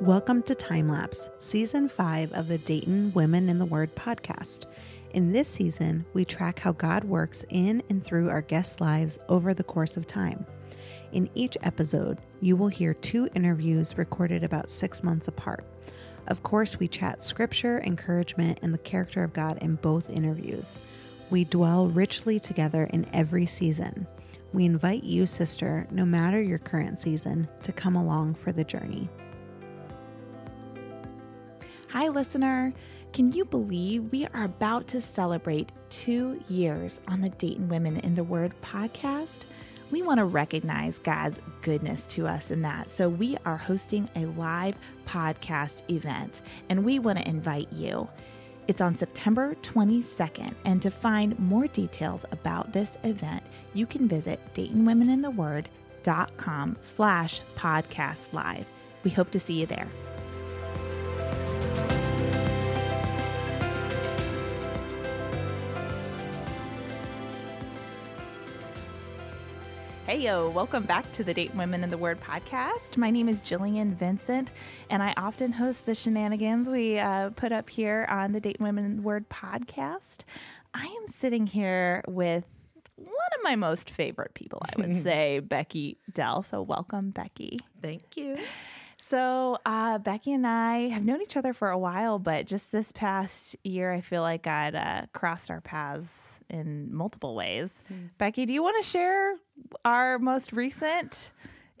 Welcome to Time Lapse, Season 5 of the Dayton Women in the Word podcast. In this season, we track how God works in and through our guests' lives over the course of time. In each episode, you will hear two interviews recorded about six months apart. Of course, we chat scripture, encouragement, and the character of God in both interviews. We dwell richly together in every season. We invite you, sister, no matter your current season, to come along for the journey. Hi, listener. Can you believe we are about to celebrate two years on the Dayton Women in the Word podcast? We want to recognize God's goodness to us in that. So, we are hosting a live podcast event, and we want to invite you. It's on September 22nd, and to find more details about this event, you can visit DaytonWomenInTheWord.com slash podcast live. We hope to see you there. Hey, yo, welcome back to the Dayton Women in the Word podcast. My name is Jillian Vincent, and I often host the shenanigans we uh, put up here on the Dayton Women in the Word podcast. I am sitting here with one of my most favorite people, I would say, Becky Dell. So, welcome, Becky. Thank you. So, uh, Becky and I have known each other for a while, but just this past year, I feel like God uh, crossed our paths in multiple ways. Mm. Becky, do you want to share our most recent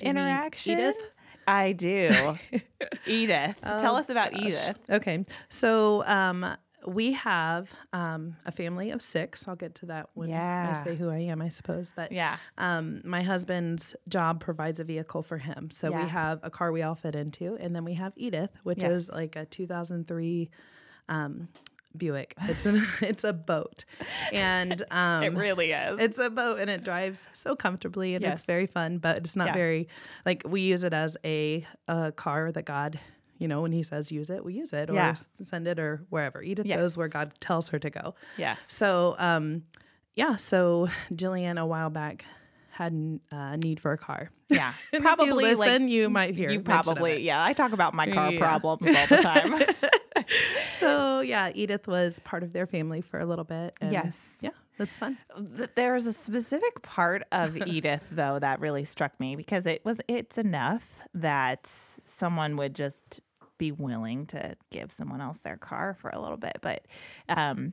interaction? Edith? I do. Edith. Um, Tell us about gosh. Edith. Okay. So, um, we have um, a family of six. I'll get to that when yeah. I say who I am, I suppose. But yeah, um, my husband's job provides a vehicle for him, so yeah. we have a car we all fit into, and then we have Edith, which yes. is like a 2003 um, Buick. It's an, it's a boat, and um, it really is. It's a boat, and it drives so comfortably, and yes. it's very fun. But it's not yeah. very like we use it as a, a car that God you know, when he says use it, we use it or yeah. send it or wherever. Edith yes. goes where God tells her to go. Yeah. So, um, yeah. So Jillian a while back had uh, a need for a car. Yeah. probably you listen, like, you might hear. You probably, yeah. I talk about my car yeah. problems all the time. so yeah, Edith was part of their family for a little bit. yes. Yeah. That's fun. There was a specific part of Edith though that really struck me because it was it's enough that someone would just be willing to give someone else their car for a little bit. But um,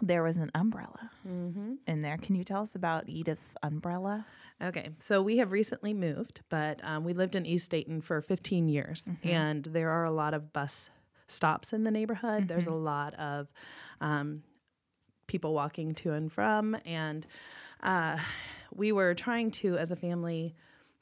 there was an umbrella mm-hmm. in there. Can you tell us about Edith's umbrella? Okay, so we have recently moved, but um, we lived in East Dayton for 15 years, mm-hmm. and there are a lot of bus stops in the neighborhood. Mm-hmm. There's a lot of um, people walking to and from, and uh, we were trying to, as a family,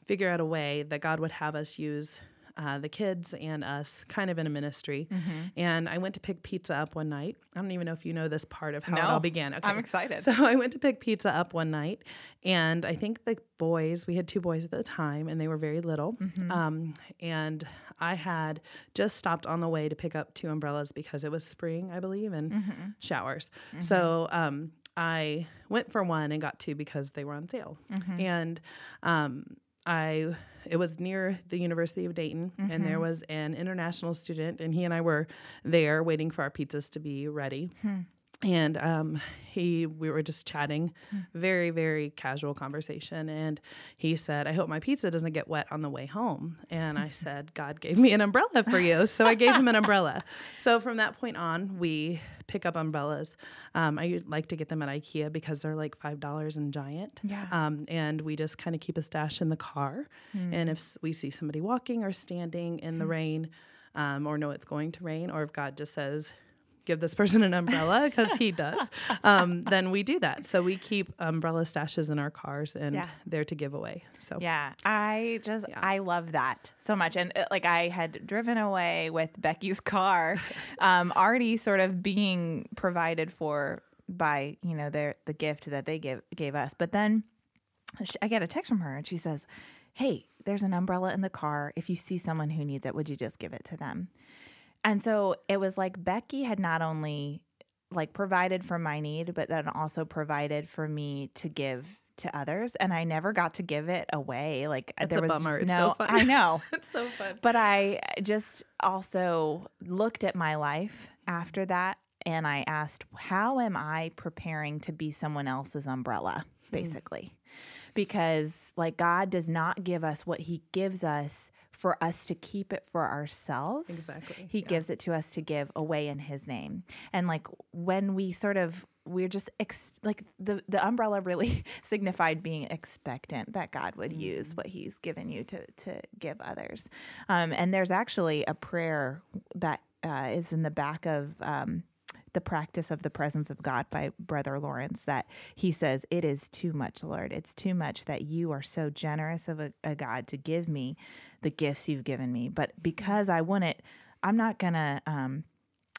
figure out a way that God would have us use uh, the kids and us kind of in a ministry. Mm-hmm. And I went to pick pizza up one night. I don't even know if you know this part of how no, it all began. Okay. I'm excited. So I went to pick pizza up one night, and I think the boys, we had two boys at the time, and they were very little. Mm-hmm. Um, and I had just stopped on the way to pick up two umbrellas because it was spring, I believe, and mm-hmm. showers. Mm-hmm. So um, I went for one and got two because they were on sale. Mm-hmm. And um, I it was near the University of Dayton, mm-hmm. and there mm-hmm. was an international student, and he and I were there waiting for our pizzas to be ready. Hmm and um, he we were just chatting hmm. very very casual conversation and he said i hope my pizza doesn't get wet on the way home and i said god gave me an umbrella for you so i gave him an umbrella so from that point on we pick up umbrellas um, i like to get them at ikea because they're like five dollars in giant yeah. Um, and we just kind of keep a stash in the car mm. and if we see somebody walking or standing in the hmm. rain um, or know it's going to rain or if god just says give this person an umbrella because he does, um, then we do that. So we keep umbrella stashes in our cars and yeah. they're to give away. So yeah, I just yeah. I love that so much. And uh, like I had driven away with Becky's car, um, already sort of being provided for by you know their the gift that they give gave us. But then I get a text from her and she says, "Hey, there's an umbrella in the car. If you see someone who needs it, would you just give it to them?" And so it was like Becky had not only like provided for my need, but then also provided for me to give to others and I never got to give it away. Like there a was bummer. no so. I know. it's so fun. But I just also looked at my life after that and I asked, how am I preparing to be someone else's umbrella, hmm. basically? Because, like, God does not give us what He gives us for us to keep it for ourselves. Exactly, He yeah. gives it to us to give away in His name. And, like, when we sort of we're just ex- like the the umbrella really signified being expectant that God would use what He's given you to to give others. Um, and there's actually a prayer that uh, is in the back of um, the practice of the presence of God by Brother Lawrence that he says, It is too much, Lord. It's too much that you are so generous of a, a God to give me the gifts you've given me. But because I want it, I'm not to. Um,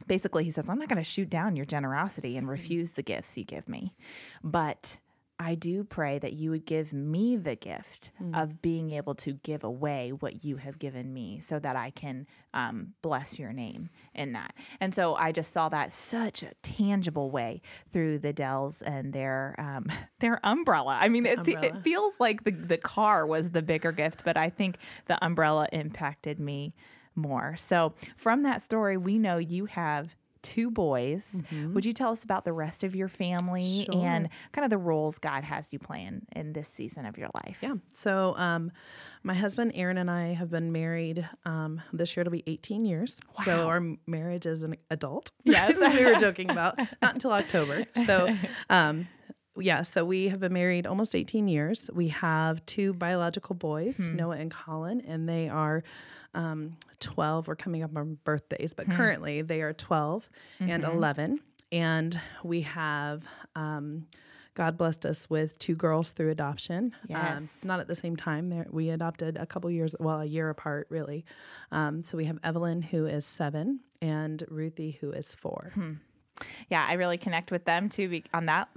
basically, he says, I'm not to shoot down your generosity and refuse the gifts you give me. But I do pray that you would give me the gift of being able to give away what you have given me so that I can um, bless your name in that. And so I just saw that such a tangible way through the Dells and their um, their umbrella. I mean, it's, it feels like the, the car was the bigger gift, but I think the umbrella impacted me more. So from that story, we know you have two boys. Would you tell us about the rest of your family Sure. and kind of the roles God has you playing in this season of your life? Yeah. So, um, my husband Aaron and I have been married. Um, this year it'll be 18 years. So our marriage is an adult. Yes. we were joking about. Not until October. So, um, yeah. So we have been married almost 18 years. We have two biological boys, Noah and Colin, and they are um, 12. We're coming up on birthdays, but currently they are 12 and 11. And we have. Um, God blessed us with two girls through adoption. Yes. Um, not at the same time. There, we adopted a couple years, well, a year apart, really. Um, so we have Evelyn, who is seven, and Ruthie, who is four. Yeah, I really connect with them too on that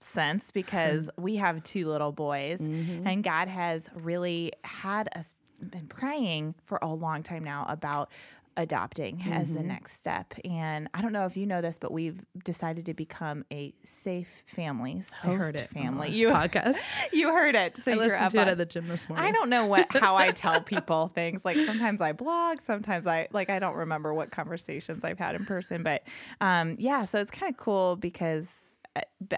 sense because we have two little boys Mm-hmm. and God has really had us been praying for a long time now about adopting as Mm-hmm. the next step. And I don't know if you know this, but we've decided to become a safe families host I heard it family. You podcast. you heard it. So I you're listened up to it on- at the gym this morning. I don't know what how I tell people things. Like sometimes I blog, sometimes I like I don't remember what conversations I've had in person. But um, yeah, so it's kind of cool because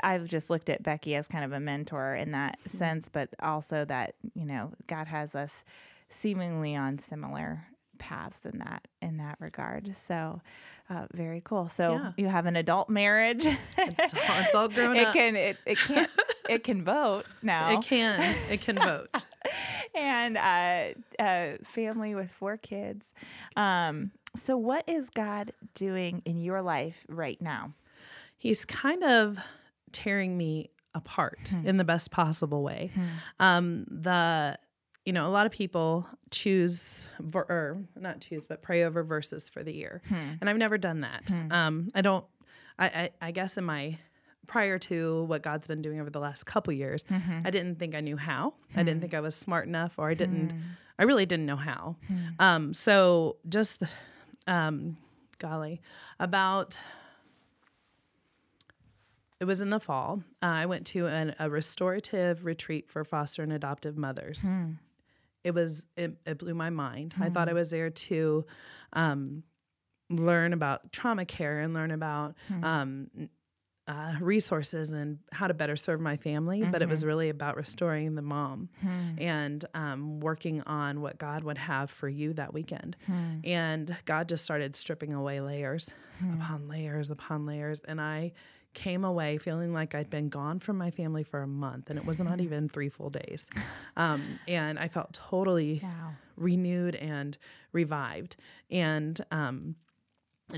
I've just looked at Becky as kind of a mentor in that sense, but also that you know God has us seemingly on similar paths in that in that regard. So uh, very cool. So Yeah. you have an adult marriage. It's all grown it up. can it, it can't it can vote now It can. It can vote. and uh, a family with four kids. Um, so, what is God doing in your life right now? He's kind of tearing me apart in the best possible way. Um, the you know, a lot of people choose ver- or not choose, but pray over verses for the year, and I've never done that. Um, I don't. I, I, I guess in my prior to what God's been doing over the last couple years, I didn't think I knew how. I didn't think I was smart enough, or I didn't. I really didn't know how. Um, so just, the- um, golly, about it was in the fall. Uh, I went to an, a restorative retreat for foster and adoptive mothers. It was it, it blew my mind. I thought I was there to um, learn about trauma care and learn about um, uh, resources and how to better serve my family. But it was really about restoring the mom and um, working on what God would have for you that weekend. And God just started stripping away layers upon layers upon layers, and I came away feeling like I'd been gone from my family for a month, and it was not even three full days. Um, and I felt totally Wow. renewed and revived. And um,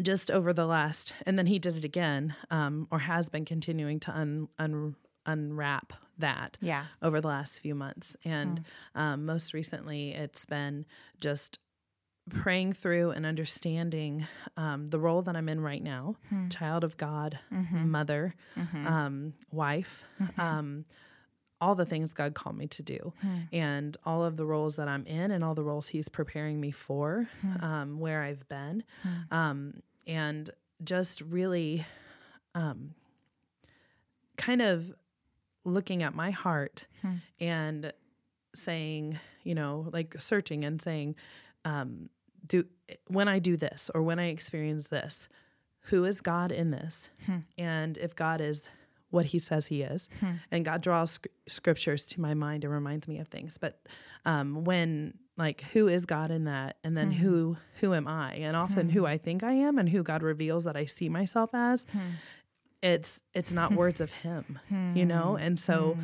just over the last, and then he did it again, um, or has been continuing to un, un, unwrap that Yeah. over the last few months. And um, most recently, it's been just praying through and understanding um, the role that I'm in right now child of God, mother, um, wife. Um, all the things God called me to do, and all of the roles that I'm in, and all the roles He's preparing me for, um, where I've been, um, and just really um, kind of looking at my heart and saying, you know, like searching and saying, um, do when I do this or when I experience this, who is God in this? Hmm. And if God is what he says he is, hmm. and God draws sc- scriptures to my mind and reminds me of things. But um, when like who is God in that, and then hmm. who who am I, and often who I think I am, and who God reveals that I see myself as, it's it's not words of Him, you know. And so,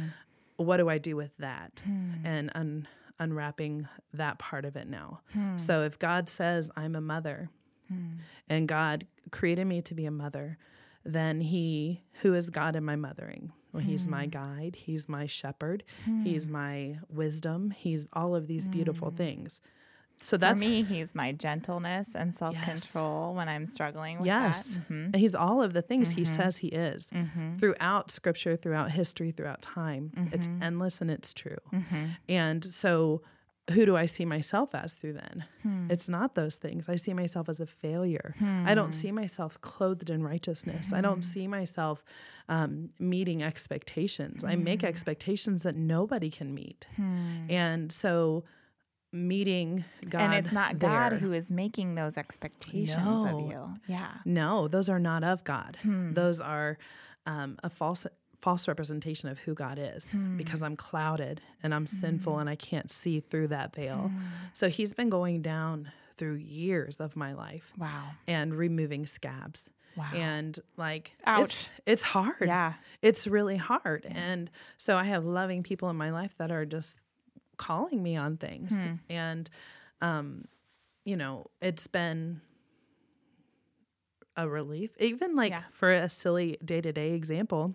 what do I do with that? And un- unwrapping that part of it now. Hmm. So if God says I'm a mother, hmm. and God created me to be a mother, then He, who is God in my mothering? Well, He's my hmm. guide, He's my shepherd, He's my wisdom, He's all of these beautiful things. So For that's me, he's my gentleness and self control when I'm struggling with yes, that. Mhm. And He's all of the things He mm-hmm. says He is mm-hmm. throughout Scripture, throughout history, throughout time. It's mm-hmm. endless and it's true. And so, who do I see myself as through then? Hmm. It's not those things. I see myself as a failure. I don't hmm. see myself clothed in righteousness. I don't hmm. see myself um, meeting expectations. I make expectations that nobody can meet. And so, meeting God. and it's not God there- who is making those expectations of you. Yeah. no, those are not of God. Hmm. Those are um, a false false representation of who God is Hmm. because I'm clouded and I'm sinful and I can't see through that veil. Hmm. So he's been going down through years of my life Wow. and removing scabs. Wow. And like it's Ouch. it's hard. Yeah. It's really hard. And so I have loving people in my life that are just calling me on things. Hmm. And um, you know, it's been a relief. Even like Yeah. for a silly day to day example,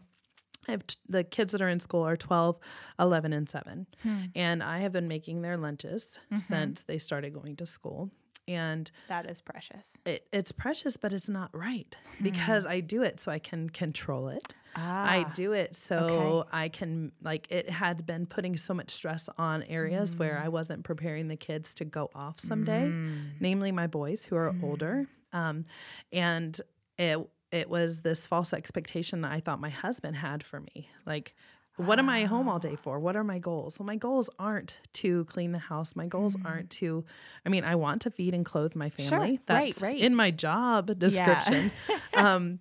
I have t- the kids that are in school are 12, 11, and 7. Hmm. And I have been making their lunches Mm-hmm. since they started going to school. And That is precious. it, it's precious, but it's not right Hmm. because I do it so I can control it. Ah. I do it so I can, like, it had been putting so much stress on areas where Mm. I wasn't preparing the kids to go off someday, namely my boys who are Mm. older. Um, and it, it was this false expectation that I thought my husband had for me. Like, what am I home all day for? What are my goals? Well, my goals aren't to clean the house. My goals aren't to, I mean, I want to feed and clothe my family. Right, That's right. in my job description. um,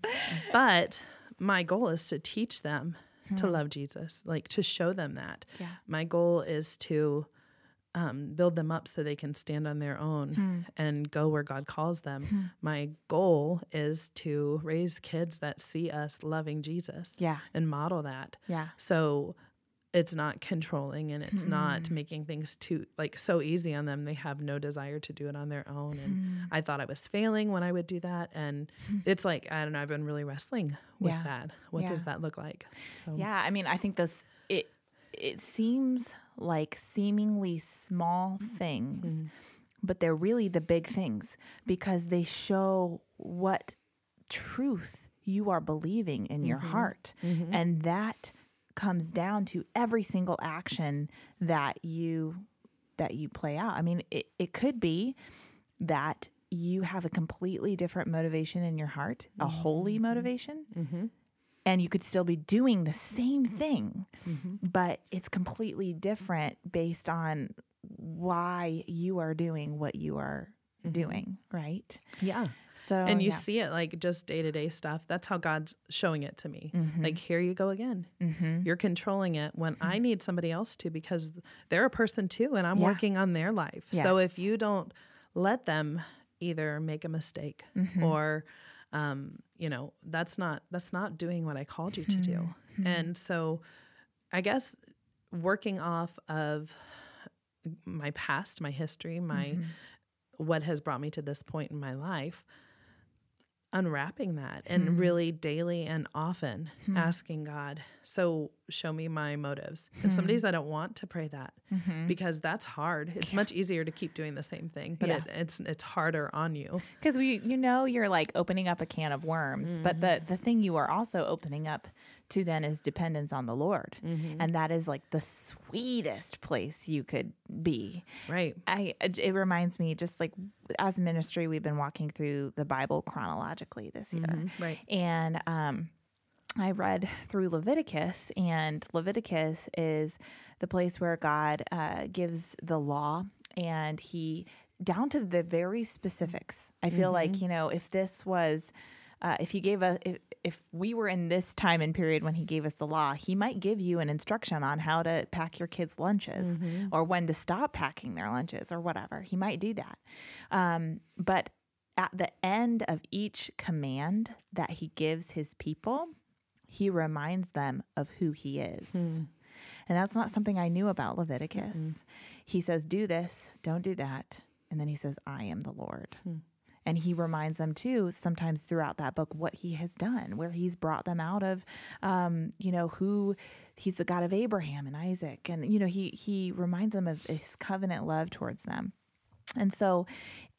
but my goal is to teach them to love Jesus, like to show them that. Hmm. Yeah. My goal is to um, build them up so they can stand on their own Hmm. and go where God calls them. My goal is to raise kids that see us loving Jesus Yeah. and model that. Yeah. So it's not controlling and it's not making things too like so easy on them. They have no desire to do it on their own. And I thought I was failing when I would do that. And it's like, I don't know, I've been really wrestling with Yeah. that. What does that look like? So Yeah, I mean, I think this it seems like seemingly small mm. things, hmm. but they're really the big things because they show what truth you are believing in your mm-hmm. heart. Mm-hmm. And that comes down to every single action that you that you play out. I mean, it, it could be that you have a completely different motivation in your heart, a holy mm-hmm. motivation, and you could still be doing the same thing, mm-hmm. but it's completely different based on why you are doing what you are mm-hmm. doing, right? yeah. So and you yeah. see it like just day to day stuff. That's how God's showing it to me. Mm-hmm. Like, here you go again. You're controlling it when I need somebody else to because they're a person too, and I'm Yeah. working on their life. So if you don't let them either make a mistake or, um, you know, that's not that's not doing what I called you to do. Hmm. Hmm. And so, I guess working off of my past, my history, my mm-hmm. what has brought me to this point in my life unwrapping that and hmm. really daily and often hmm. asking God, so show me my motives. And some hmm. days I don't want to pray that mm-hmm. because that's hard. It's much easier to keep doing the same thing, but Yeah. it, it's it's harder on you. because we you know you're like opening up a can of worms but mm-hmm. the the thing you are also opening up to then is dependence on the lord and that is like the sweetest place you could be Right. I it reminds me just like as a ministry we've been walking through the Bible chronologically this year. right. And um I read through Leviticus, and Leviticus is the place where God uh, gives the law and he down to the very specifics. I feel mm-hmm. like, you know, if this was, uh, if he gave us, if, if we were in this time and period when he gave us the law, he might give you an instruction on how to pack your kids' lunches mm-hmm. or when to stop packing their lunches or whatever. He might do that. Um, but at the end of each command that he gives his people, he reminds them of who he is. Mm. And that's not something I knew about Leviticus. Mm-hmm. He says, Do this, don't do that. And then he says, I am the Lord. Mm. And he reminds them too, sometimes throughout that book, what he has done, where he's brought them out of, um, you know, who he's the God of Abraham and Isaac. And, you know, he, he reminds them of his covenant love towards them. And so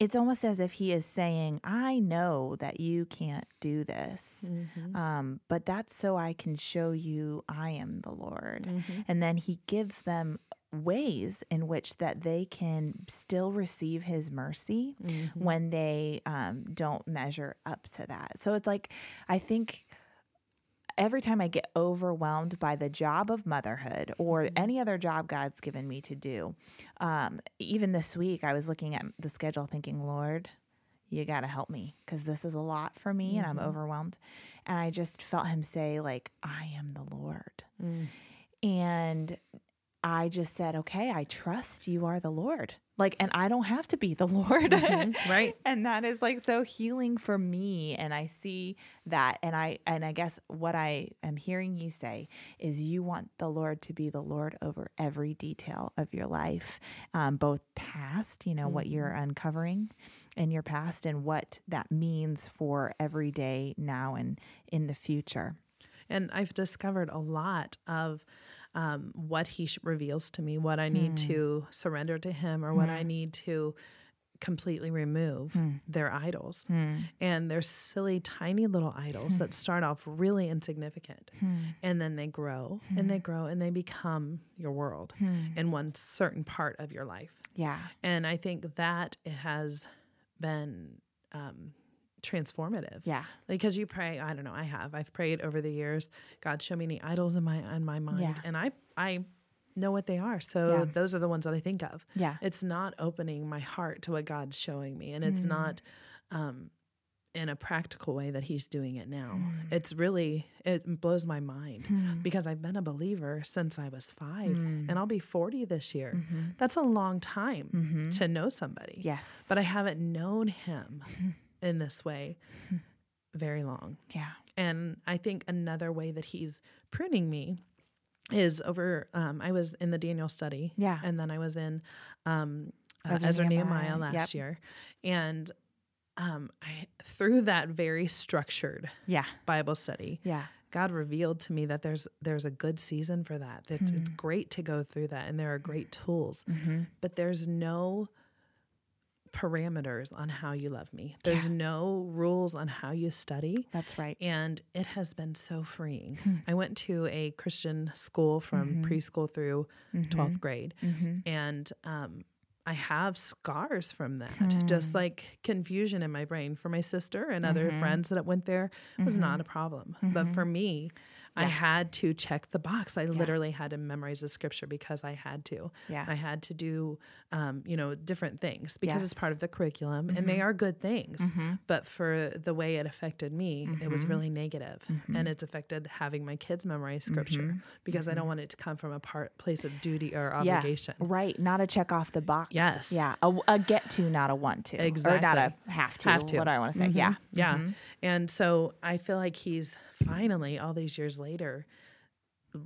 it's almost as if he is saying, I know that you can't do this, mm-hmm. um, but that's so I can show you I am the Lord. Mm-hmm. And then he gives them ways in which that they can still receive his mercy mm-hmm. when they um, don't measure up to that. So it's like, I think every time I get overwhelmed by the job of motherhood or mm-hmm. any other job God's given me to do, um, even this week, I was looking at the schedule thinking, Lord, you got to help me because this is a lot for me mm-hmm. and I'm mm-hmm. overwhelmed. And I just felt him say, like, I am the Lord. Mm. And I just said, okay, I trust you are the Lord. Like, and I don't have to be the Lord. Mm-hmm, right. and that is like so healing for me. And I see that. And I, and I guess what I am hearing you say is you want the Lord to be the Lord over every detail of your life, um, both past, you know, mm-hmm. what you're mm-hmm. uncovering in your past and what that means for every day now and in the future. And I've discovered a lot of, um, what he reveals to me, what I need mm. to surrender to him, or mm. what I hmm. need to completely remove mm. their idols. Mm. And they're silly, tiny little idols that start off really insignificant. And then they grow and they grow and they become your world in one certain part of your life. Yeah. And I think that has been um, transformative. Yeah. Because you pray, I don't know, I have. I've prayed over the years, God show me any idols in my in my mind. Yeah. And I I know what they are. So yeah. those are the ones that I think of. Yeah. It's not opening my heart to what God's showing me. And it's mm. not um in a practical way that he's doing it now. Mm. It's really it blows my mind mm. because I've been a believer since I was 5 mm. and I'll be 40 this year. Mm-hmm. That's a long time mm-hmm. to know somebody. Yes. But I haven't known him in this way very long. Yeah. And I think another way that he's pruning me is over um, I was in the Daniel study. Yeah. And then I was in um, uh, Ezra, Ezra Nehemiah, Nehemiah last yep. year. And um, I through that very structured yeah. Bible study. Yeah. God revealed to me that there's there's a good season for that. That mm. it's great to go through that and there are great tools. Mm-hmm. But there's no parameters on how you love me. There's yeah. no rules on how you study. That's right. And it has been so freeing. Hmm. I went to a Christian school from mm-hmm. preschool through mm-hmm. 12th grade. Mm-hmm. And um, I have scars from that, hmm. just like confusion in my brain. For my sister and other mm-hmm. friends that went there, it was not mm-hmm. a problem. But mm-hmm. for me, I had to check the box. I yeah. literally had to memorize the scripture because I had to. Yeah. I had to do, um, you know, different things because yes. it's part of the curriculum mm-hmm. and they mm-hmm. are good things. Mm-hmm. But for the way it affected me, mm-hmm. it was mm-hmm. really negative. Mm-hmm. And it's affected having my kids memorize scripture because I don't want it to come from a part place of duty or obligation. Yeah. Right. Not a check off the box. Yes. Yeah. A, a, get to, not a want to. Exactly. Or not a have to. Have to. What do I want to say? Yeah. Yeah. And so I feel like he's finally, all these years later,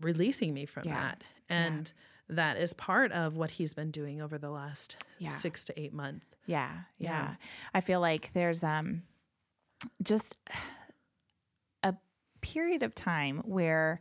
releasing me from yeah. that. And yeah. that is part of what he's been doing over the last yeah. six to eight months. Yeah, yeah. I feel like there's um just a period of time where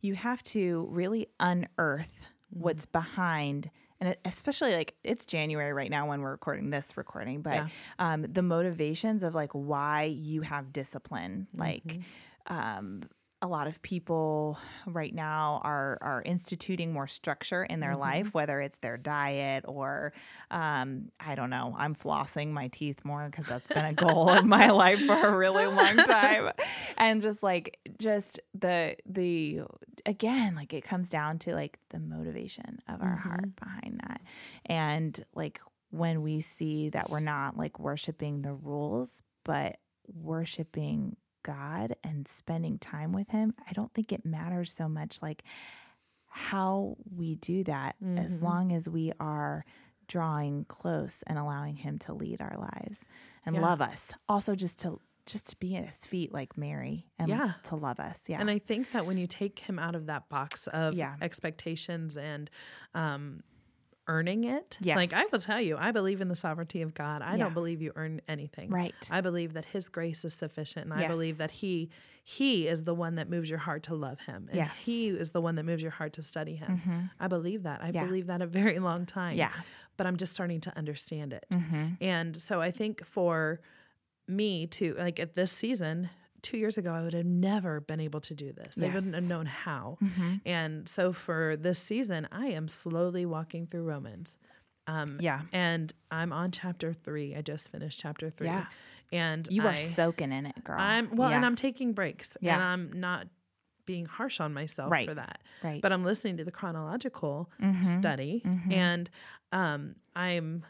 you have to really unearth mm-hmm. what's behind and especially like it's January right now when we're recording this recording, but yeah. um, the motivations of like why you have discipline, like mm-hmm um, a lot of people right now are are instituting more structure in their Mm-hmm. life, whether it's their diet or um, I don't know. I'm flossing my teeth more because that's been a goal of my life for a really long time, and just like just the the again like it comes down to like the motivation of our Mm-hmm. heart behind that, and like when we see that we're not like worshiping the rules, but worshiping God and spending time with Him, I don't think it matters so much like how we do that as Mhm. long as we are drawing close and allowing Him to lead our lives and Yeah. love us. Also, just to just to be at His feet like Mary and Yeah. to love us. Yeah. And I think that when you take him out of that box of Yeah. expectations and um, earning it, Yes. like I will tell you, I believe in the sovereignty of God. I Yeah. don't believe you earn anything. right. I believe that His grace is sufficient, and I believe that He He is the one that moves your heart to love Him, and Yes. He is the one that moves your heart to study Him. Mhm. I believe that. I Yeah. believe that a very long time. Yeah. but I'm just starting to understand it. Mhm. And so I think for me to like at this season, two years ago, I would have never been able to do this. They wouldn't have known how. Mhm. And so for this season, I am slowly walking through Romans. Um, Yeah. And I'm on chapter three. I just finished chapter three. Yeah. And You are I, soaking in it, girl. I'm well, and I'm taking breaks. Yeah. And I'm not being harsh on myself Right. for that. right. But I'm listening to the chronological Mhm. study Mhm. and um I'm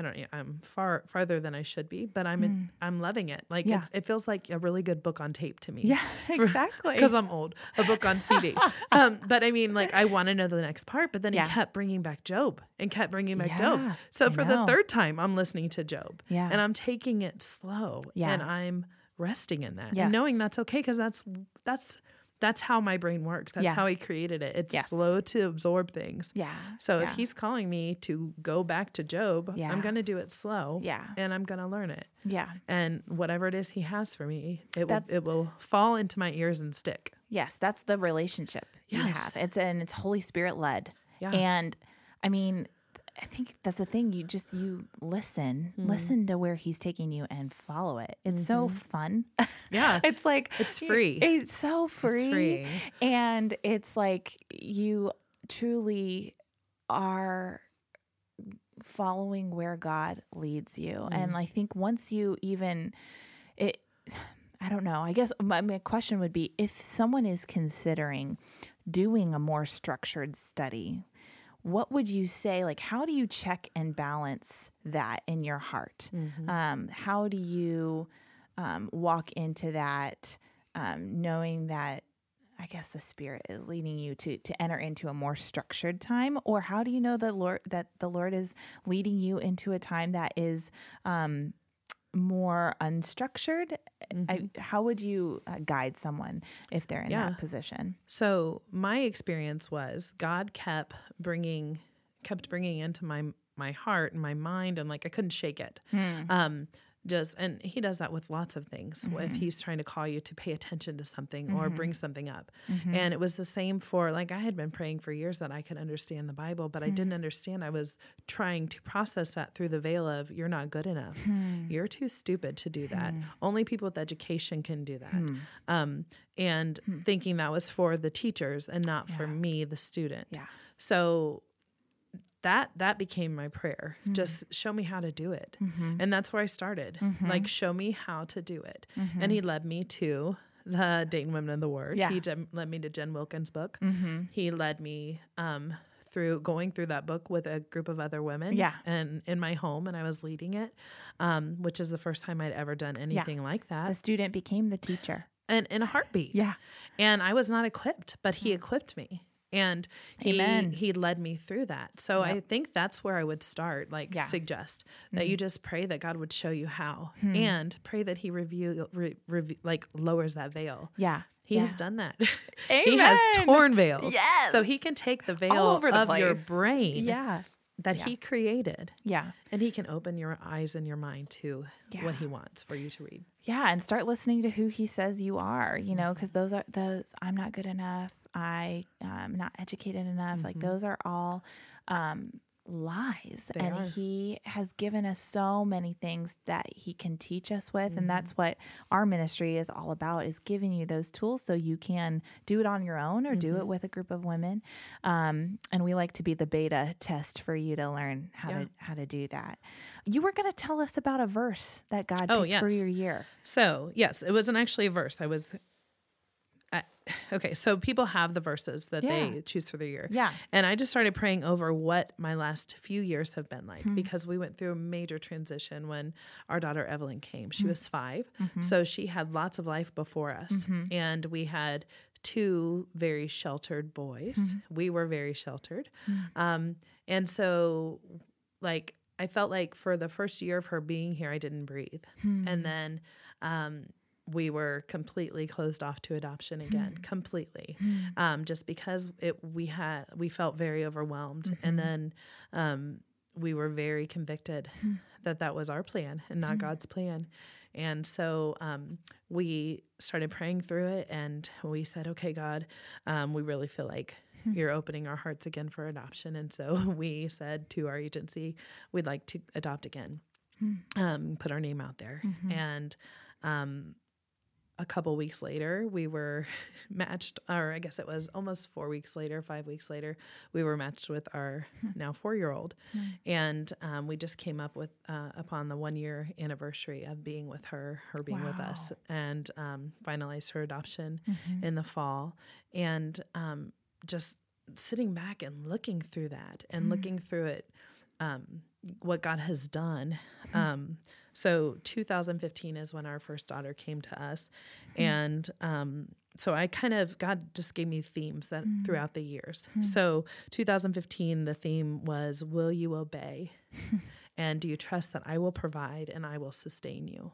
I don't know, I'm far farther than I should be, but I'm in, I'm loving it. Like Mm. Yeah. it's, it feels like a really good book on tape to me. yeah, exactly. Because I'm old, a book on CD. um, but I mean, like, I want to know the next part. But then Yeah. he kept bringing back Job and kept bringing back Job. So I for the third time, I'm listening to Job. Yeah. And I'm taking it slow. Yeah. And I'm resting in that Yes. and knowing that's okay because that's that's that's how my brain works. That's Yeah. how he created it. It's Yes. slow to absorb things. yeah. So yeah. if he's calling me to go back to Job, Yeah. I'm going to do it slow. Yeah. And I'm going to learn it. Yeah. And whatever it is he has for me, it will it will fall into my ears and stick. Yes, that's the relationship you Yes. have. It's and it's Holy Spirit led. Yeah. And I mean, I think that's the thing. You just you listen, Mm. listen to where he's taking you and follow it. It's so fun. Mm-hmm. Yeah. it's like It's free. It's so free. It's free. And it's like you truly are following where God leads you. And I think once you even it I don't know. I guess my, my question would be if someone is considering doing a more structured study, what would you say? Like, how do you check and balance that in your heart? Um, how do you um, walk into that um, knowing that? I guess the spirit is leading you to to enter into a more structured time, or how do you know that Lord that the Lord is leading you into a time that is um, more unstructured? I, how would you uh, guide someone if they're in Yeah. that position? So my experience was God kept bringing kept bringing into my my heart and my mind and like I couldn't shake it. Um just and he does that with lots of things if mm-hmm. he's trying to call you to pay attention to something or mm-hmm. bring something up. Mm-hmm. And it was the same for like i had been praying for years that i could understand the bible but i hmm. didn't understand. I was trying to process that through the veil of you're not good enough. Hmm. You're too stupid to do that. Hmm. Only people with education can do that. Um, and thinking that was for the teachers and not for me the student. Yeah. so that that became my prayer. Hmm. Just show me how to do it. Mm-hmm. And that's where i started. Mm-hmm. Like show me how to do it. Mm-hmm. And he led me to the dayton women of the word Yeah. he led me to Jen Wilkin's book. He led me um, through going through that book with a group of other women Yeah. and in my home and i was leading it um, which is the first time i'd ever done anything like that. The student became the teacher. and in a heartbeat. Yeah. And I was not equipped, but he hmm. equipped me. And he Amen. he led me through that. So I think that's where I would start, like Yeah. Mm-hmm. suggest that you just pray that God would show you how Hmm. and pray that he review re, reve- like lowers that veil. Yeah. He yeah. has done that. he has torn veils. Yes. So he can take the veil All over the of your brain Yeah. that he created Yeah. and he can open your eyes and your mind to Yeah. what he wants for you to read. Yeah, and start listening to who he says you are, you know, because those are those I'm not good enough, I am not educated enough. Like those are all um, lies They and are. he has given us so many things that he can teach us with Mm-hmm. and that's what our ministry is all about is giving you those tools so you can do it on your own or Mm-hmm. do it with a group of women um, and we like to be the beta test for you to learn how Yeah. to how to do that you were going to tell us about a verse that god Oh, picked for your year So, yes, it wasn't actually a verse. I was. I, okay, so people have the verses that Yeah. they choose for the year. Yeah. And I just started praying over what my last few years have been Hmm. like because we went through a major transition when our daughter Evelyn came. Hmm. She was 5 Mm-hmm. So she had lots of life before us. And we had two very sheltered boys. Mm-hmm. We were very sheltered. Hmm. Um, and so, like, I felt like for the first year of her being here, I didn't breathe. Hmm. And then um, we were completely closed off to adoption again, Hmm. completely, um, just because it we had we felt very overwhelmed, Mm-hmm. and then um, we were very convicted Hmm. that that was our plan and not God's plan. And so um, we started praying through it, and we said, "Okay, God, um, we really feel like." Hmm. You're opening our hearts again for adoption. And so we said to our agency, we'd like to adopt again, Hmm. um, put our name out there. Mm-hmm. And um, a couple weeks later, we were matched, or I guess it was almost four weeks later, five weeks later, we were matched with our now four year old. And um, we just came up with, uh, upon the one year anniversary of being with her, her being with us, and um, finalized her adoption in the fall. And um, just sitting back and looking through that and looking through it um, what God has done. Um, so 2015 is when our first daughter came to us, and um, so I kind of God just gave me themes that throughout the years. So 2015, the theme was, "Will you obey?" and do you trust that I will provide and I will sustain you?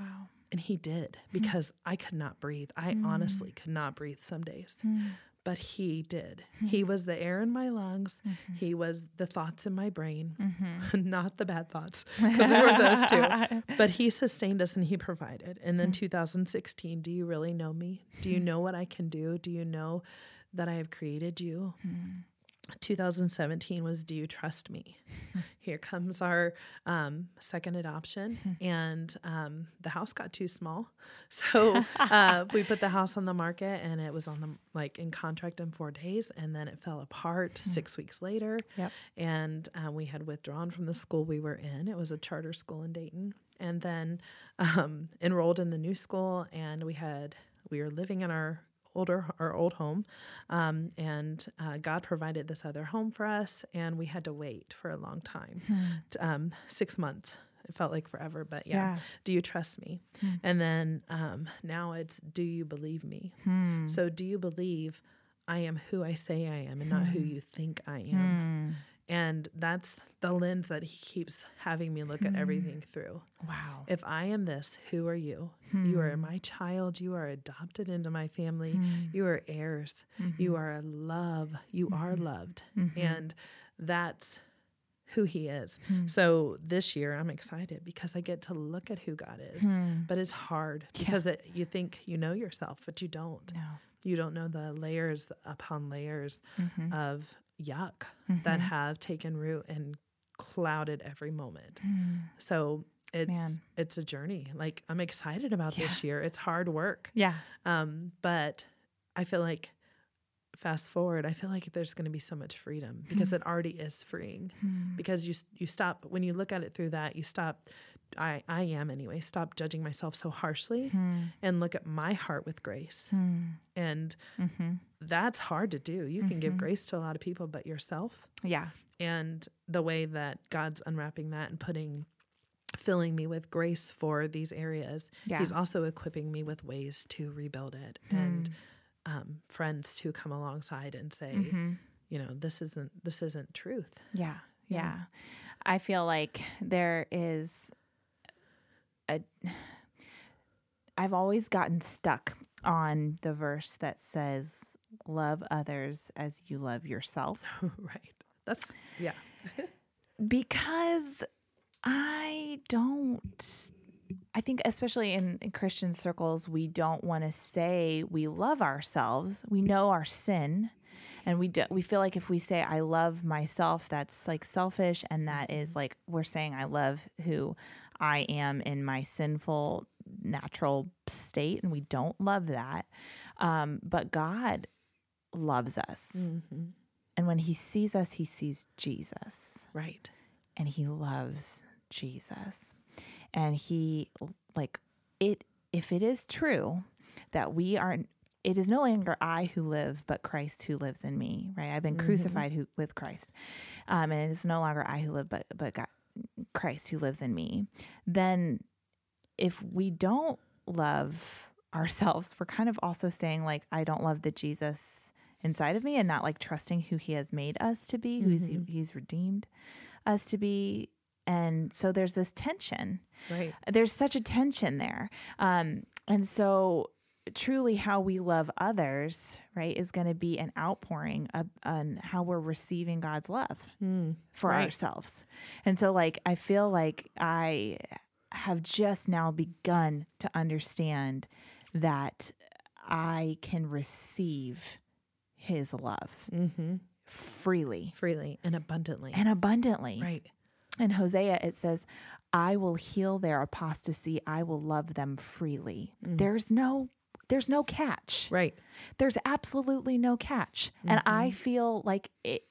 wow And he did because I could not breathe. I honestly could not breathe some days. But he did. Mm-hmm. He was the air in my lungs. Mm-hmm. He was the thoughts in my brain, mm-hmm. not the bad thoughts, because there were those too. But he sustained us and he provided. And then 2016, do you really know me? Do you know what I can do? Do you know that I have created you? 2017 was Do You Trust Me? Here comes our um, second adoption, and um, the house got too small. So uh, we put the house on the market, and it was on the like in contract in four days, and then it fell apart six weeks later. Yep. And uh, we had withdrawn from the school we were in. It was a charter school in Dayton, and then um, enrolled in the new school, and we had we were living in our older our old home um, and uh, god provided this other home for us and we had to wait for a long time. T- um, six months. It felt like forever but yeah, Yeah. do you trust me? And then um, now it's do you believe me? Hmm. so do you believe i am who i say i am and not who you think i am and that's the lens that he keeps having me look at hmm. everything through wow if I am this, who are you? You are hmm. my child. You are adopted into my family. Hmm. You are heirs. You mm-hmm. are a love. You are mm-hmm. loved. Mm-hmm. And that's who he is. So this year I'm excited because I get to look at who God is. But it's hard because it, you think you know yourself, but you don't. no You don't know the layers upon layers of yuck that mm-hmm. have taken root and clouded every moment. Mm. So it's Man. it's a journey. Like I'm excited about this year. It's hard work. yeah Um, but I feel like fast forward, I feel like there's going to be so much freedom because mm. it already is freeing. Mm. Because you you stop when you look at it through that, you stop I I am anyway, stop judging myself so harshly hmm. and look at my heart with grace. Hmm. And mm-hmm. that's hard to do. You can give mm-hmm. grace to a lot of people but yourself. Yeah. And the way that God's unwrapping that and putting filling me with grace for these areas Yeah. he's also equipping me with ways to rebuild it. Hmm. And um, friends to come alongside and say mm-hmm. you know this isn't this isn't truth. Yeah, yeah. I feel like there is a. I've always gotten stuck on the verse that says, Love others as you love yourself. right that's yeah Because I don't. I think, especially in, in Christian circles, we don't want to say we love ourselves. We know our sin. And we do, we feel like if we say I love myself, that's like selfish, and that is mm-hmm. like we're saying I love who I am in my sinful natural state, and we don't love that. Um, but God loves us, Mm-hmm. and when He sees us, He sees Jesus Right. and he loves Jesus. And he like it if it is true that we are it is no longer I who live, but Christ who lives in me, right? I've been crucified who, with Christ. Um, and it is no longer I who live, but but God, Christ who lives in me. Then if we don't love ourselves, we're kind of also saying like I don't love the Jesus inside of me and not like trusting who he has made us to be, who he's, he's redeemed us to be. And so there's this tension. Right. There's such a tension there. Um, and so truly how we love others, right, is going to be an outpouring of, on how we're receiving God's love for right. ourselves. And so like I feel like I have just now begun to understand that I can receive his love Mm-hmm. freely Freely and abundantly. and abundantly. right. In Hosea, it says, I will heal their apostasy. I will love them freely. There's no there's no catch. Right. There's absolutely no catch. And I feel like it,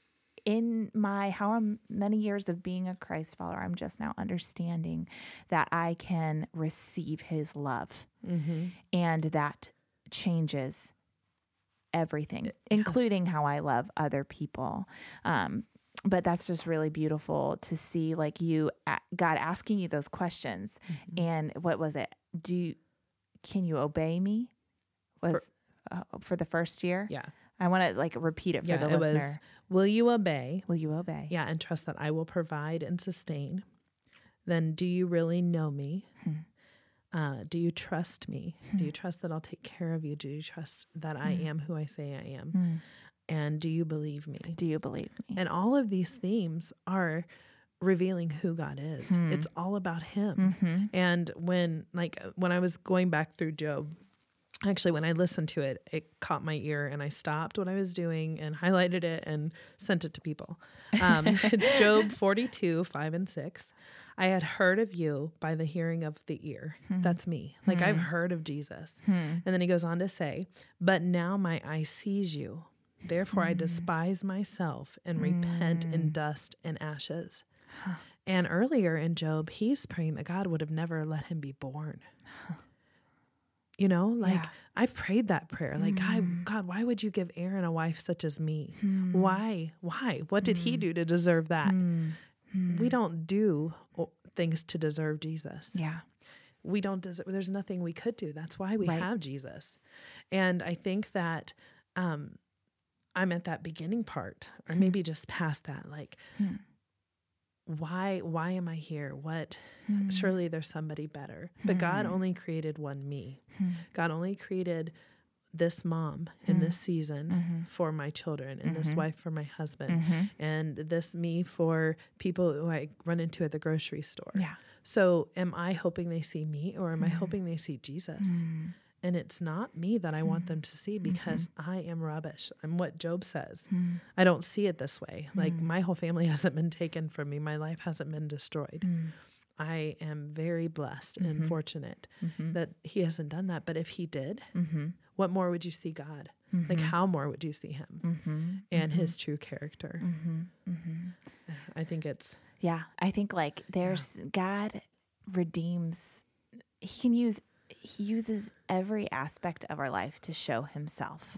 in my how many years of being a Christ follower, I'm just now understanding that I can receive his love. Mm-hmm. And that changes everything, including how I love other people. Um, but that's just really beautiful to see, like you, God asking you those questions. And what was it? Do you, can you obey me? Was uh, for the first year? Yeah. I want to like repeat it for Yeah. the listener. was, will you obey? Will you obey? Yeah. And trust that I will provide and sustain. Then do you really know me? Hmm. Uh, do you trust me? Do you hmm. trust that I'll take care of you? Do you trust that I hmm. am who I say I am? And do you believe me? Do you believe me? And all of these themes are revealing who God is. It's all about Him. Mm-hmm. And when, like, when I was going back through Job, actually, when I listened to it, it caught my ear and I stopped what I was doing and highlighted it and sent it to people. Um, it's Job 42, 5 and 6. I had heard of you by the hearing of the ear. Hmm. That's me. Like I've hmm. heard of Jesus. Hmm. And then he goes on to say, But now my eye sees you. Therefore I despise myself and repent in dust and ashes. And earlier in Job, he's praying that God would have never let him be born. You know, like Yeah. I've prayed that prayer. Like, God, mm-hmm. God, why would you give Aaron a wife such as me? Hmm. Why? Why? What did he hmm. do to deserve that? Hmm. We don't do things to deserve Jesus. yeah. We don't deserve, there's nothing we could do. That's why we Right. have Jesus. And I think that um, I'm at that beginning part, or maybe just past that. Like, why why am I here? What hmm. surely there's somebody better. But God hmm. only created one me. Hmm. God only created this mom in this season mm-hmm. for my children and this mm-hmm. wife for my husband mm-hmm. and this me for people who I run into at the grocery store. Yeah. So am I hoping they see me or am I hoping they see Jesus? And it's not me that I want them mm-hmm. to see mm-hmm. because I am rubbish. I'm what Job says. Mm. I don't see it this way. Like mm. my whole family hasn't been taken from me, my life hasn't been destroyed. Mm. I am very blessed and mm-hmm. fortunate that he hasn't done that. But if he did, what more would you see God? Like, how more would you see him and his true character? I think it's Yeah, I think like there's God redeems. He can use he uses every aspect of our life to show himself.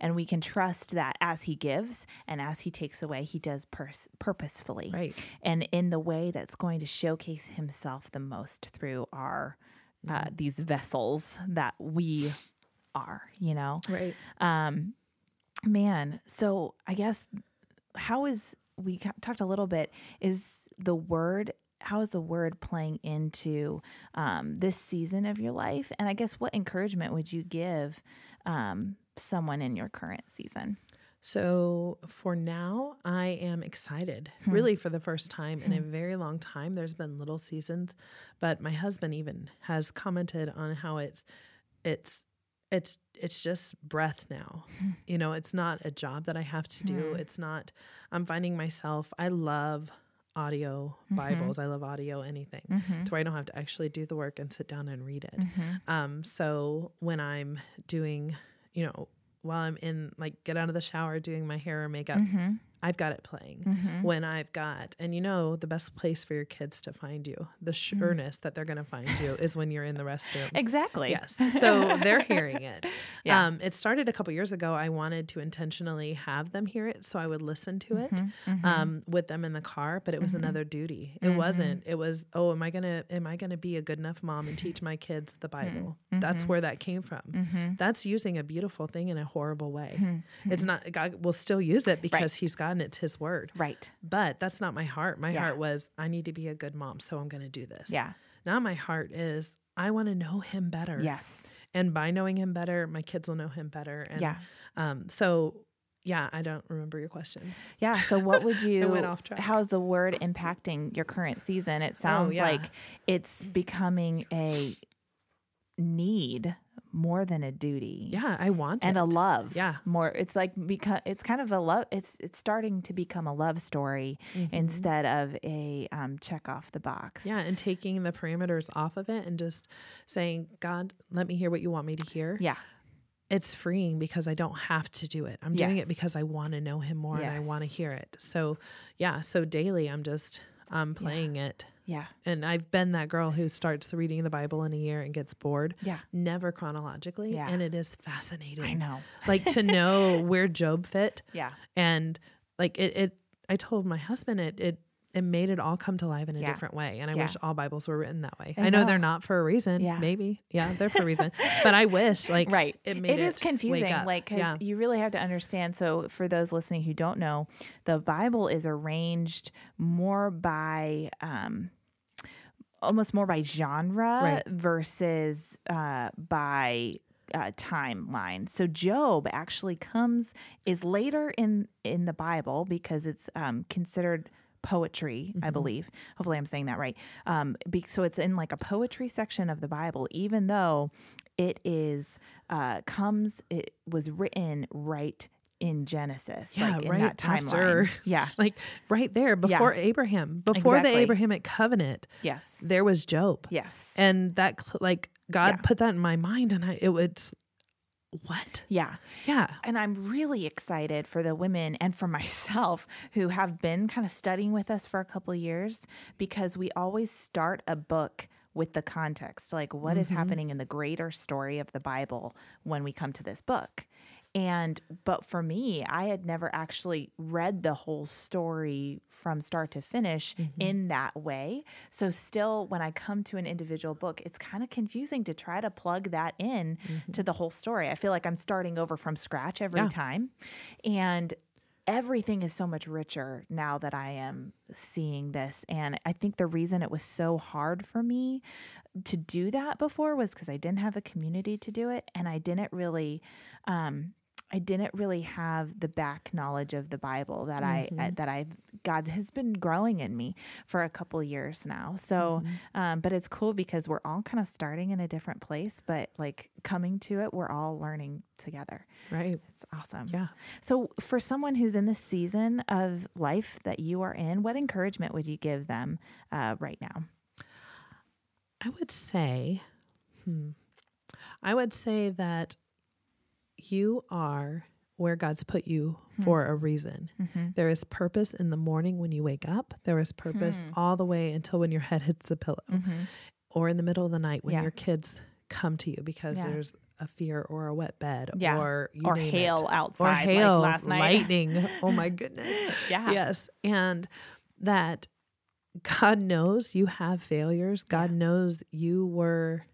And we can trust that as he gives and as he takes away, he does pers- purposefully. Right. And in the way that's going to showcase himself the most through our uh, these vessels that we are, you know. right. Um, man, so I guess how is we talked a little bit is the word how is the word playing into um, this season of your life and i guess what encouragement would you give um, someone in your current season So for now, I am excited. Really, for the first time in a very long time. There's been little seasons, but my husband even has commented on how it's it's it's it's just breath now. You know, it's not a job that I have to do. It's not I'm finding myself I love audio mm-hmm. Bibles. I love audio anything. Mm-hmm. To where I don't have to actually do the work and sit down and read it. Mm-hmm. Um so when I'm doing, you know, while I'm in like get out of the shower doing my hair or makeup, I've got it playing. Mm-hmm. When I've got, and you know, the best place for your kids to find you, the mm-hmm. sureness that they're going to find you is when you're in the restroom. Exactly. Yes. So they're hearing it. Yeah. Um, it started a couple years ago. I wanted to intentionally have them hear it. So I would listen to it Mm-hmm, mm-hmm. um, with them in the car, but it was another duty. It wasn't, it was, oh, am I going to, am I going to be a good enough mom and teach my kids the Bible? Mm-hmm. That's where that came from. That's using a beautiful thing in a horrible way. It's not, God will still use it because he's gotten it's his word. Right. But that's not my heart. My Yeah. heart was, I need to be a good mom, so I'm going to do this. Yeah. Now my heart is, I want to know him better. Yes. And by knowing him better, my kids will know him better. And Yeah. um, so yeah, I don't remember your question. Yeah. So, what would you? went off track. How's the word impacting your current season? It sounds yeah. like it's becoming a need more than a duty. Yeah, I want And it. a love, Yeah. More, it's like because it's kind of a love. It's it's starting to become a love story instead of a um, check off the box. Mm-hmm. Yeah, and taking the parameters off of it and just saying, God, let me hear what you want me to hear. yeah, It's freeing because I don't have to do it. I'm doing it because I want to know him more and I want to hear it. So yeah, so daily I'm just um playing it. Yeah, And I've been that girl who starts reading the Bible in a year and gets bored. Yeah. Never chronologically. Yeah. And it is fascinating. I know. like to know where Job fit. Yeah. And like it, it I told my husband it it it made it all come to life in a Yeah. different way. And I Yeah. wish all Bibles were written that way. I I, know. they're not for a reason. Yeah. Maybe. Yeah, they're for a reason. but I wish like right it made it, it is confusing Like cause yeah. you really have to understand so for those listening who don't know the bible is arranged more by um almost more by genre Right. versus uh by uh, timeline. So Job actually comes is later in in the Bible because it's um, considered poetry, I believe. Hopefully, I'm saying that right. Um, be, so it's in like a poetry section of the Bible, even though it is uh, comes. It was written right in Genesis, Yeah, like in right after. Yeah. like right there before Abraham, before Exactly. the Abrahamic covenant, Yes. there was Job. Yes. And that like God Yeah. put that in my mind and I it would, what? Yeah. Yeah. And I'm really excited for the women and for myself who have been kind of studying with us for a couple of years because we always start a book with the context like what is mm-hmm. happening in the greater story of the Bible when we come to this book. And but for me, I had never actually read the whole story from start to finish in that way. So still when I come to an individual book, it's kind of confusing to try to plug that in to the whole story. I feel like I'm starting over from scratch every Yeah. time. And everything is so much richer now that I am seeing this. And I think the reason it was so hard for me to do that before was because I didn't have a community to do it. And I didn't really, um, I didn't really have the back knowledge of the Bible that I uh, that I God has been growing in me for a couple of years now. So, um, but it's cool because we're all kind of starting in a different place, but like coming to it, we're all learning together. Right. It's awesome. Yeah. So, for someone who's in the season of life that you are in, what encouragement would you give them uh, right now? I would say, hmm, I would say that you are where God's put you hmm. for a reason. Mm-hmm. There is purpose in the morning when you wake up. There is purpose hmm. all the way until when your head hits the pillow, mm-hmm. or in the middle of the night when Yeah. your kids come to you because Yeah. there's a fear or a wet bed Yeah. or you Or name hail it. outside, or like hail last night. lightning. oh my goodness. Yeah. Yes, and that God knows you have failures. God knows you were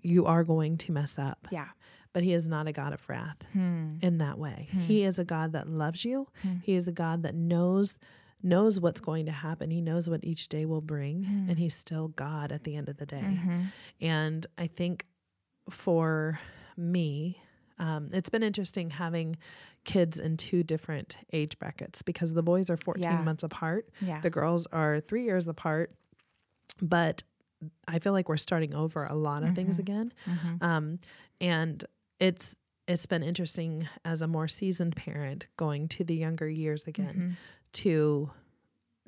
you are going to mess up. Yeah. But he is not a God of wrath hmm. in that way. Hmm. He is a God that loves you. Hmm. He is a God that knows knows what's going to happen. He knows what each day will bring and he's still God at the end of the day. Mm-hmm. And I think for me, um, it's been interesting having kids in two different age brackets because the boys are 14 Yeah. months apart. Yeah. The girls are three years apart. But I feel like we're starting over a lot of things mm-hmm. again. Mm-hmm. Um, and it's it's been interesting as a more seasoned parent going to the younger years again Mm-hmm. to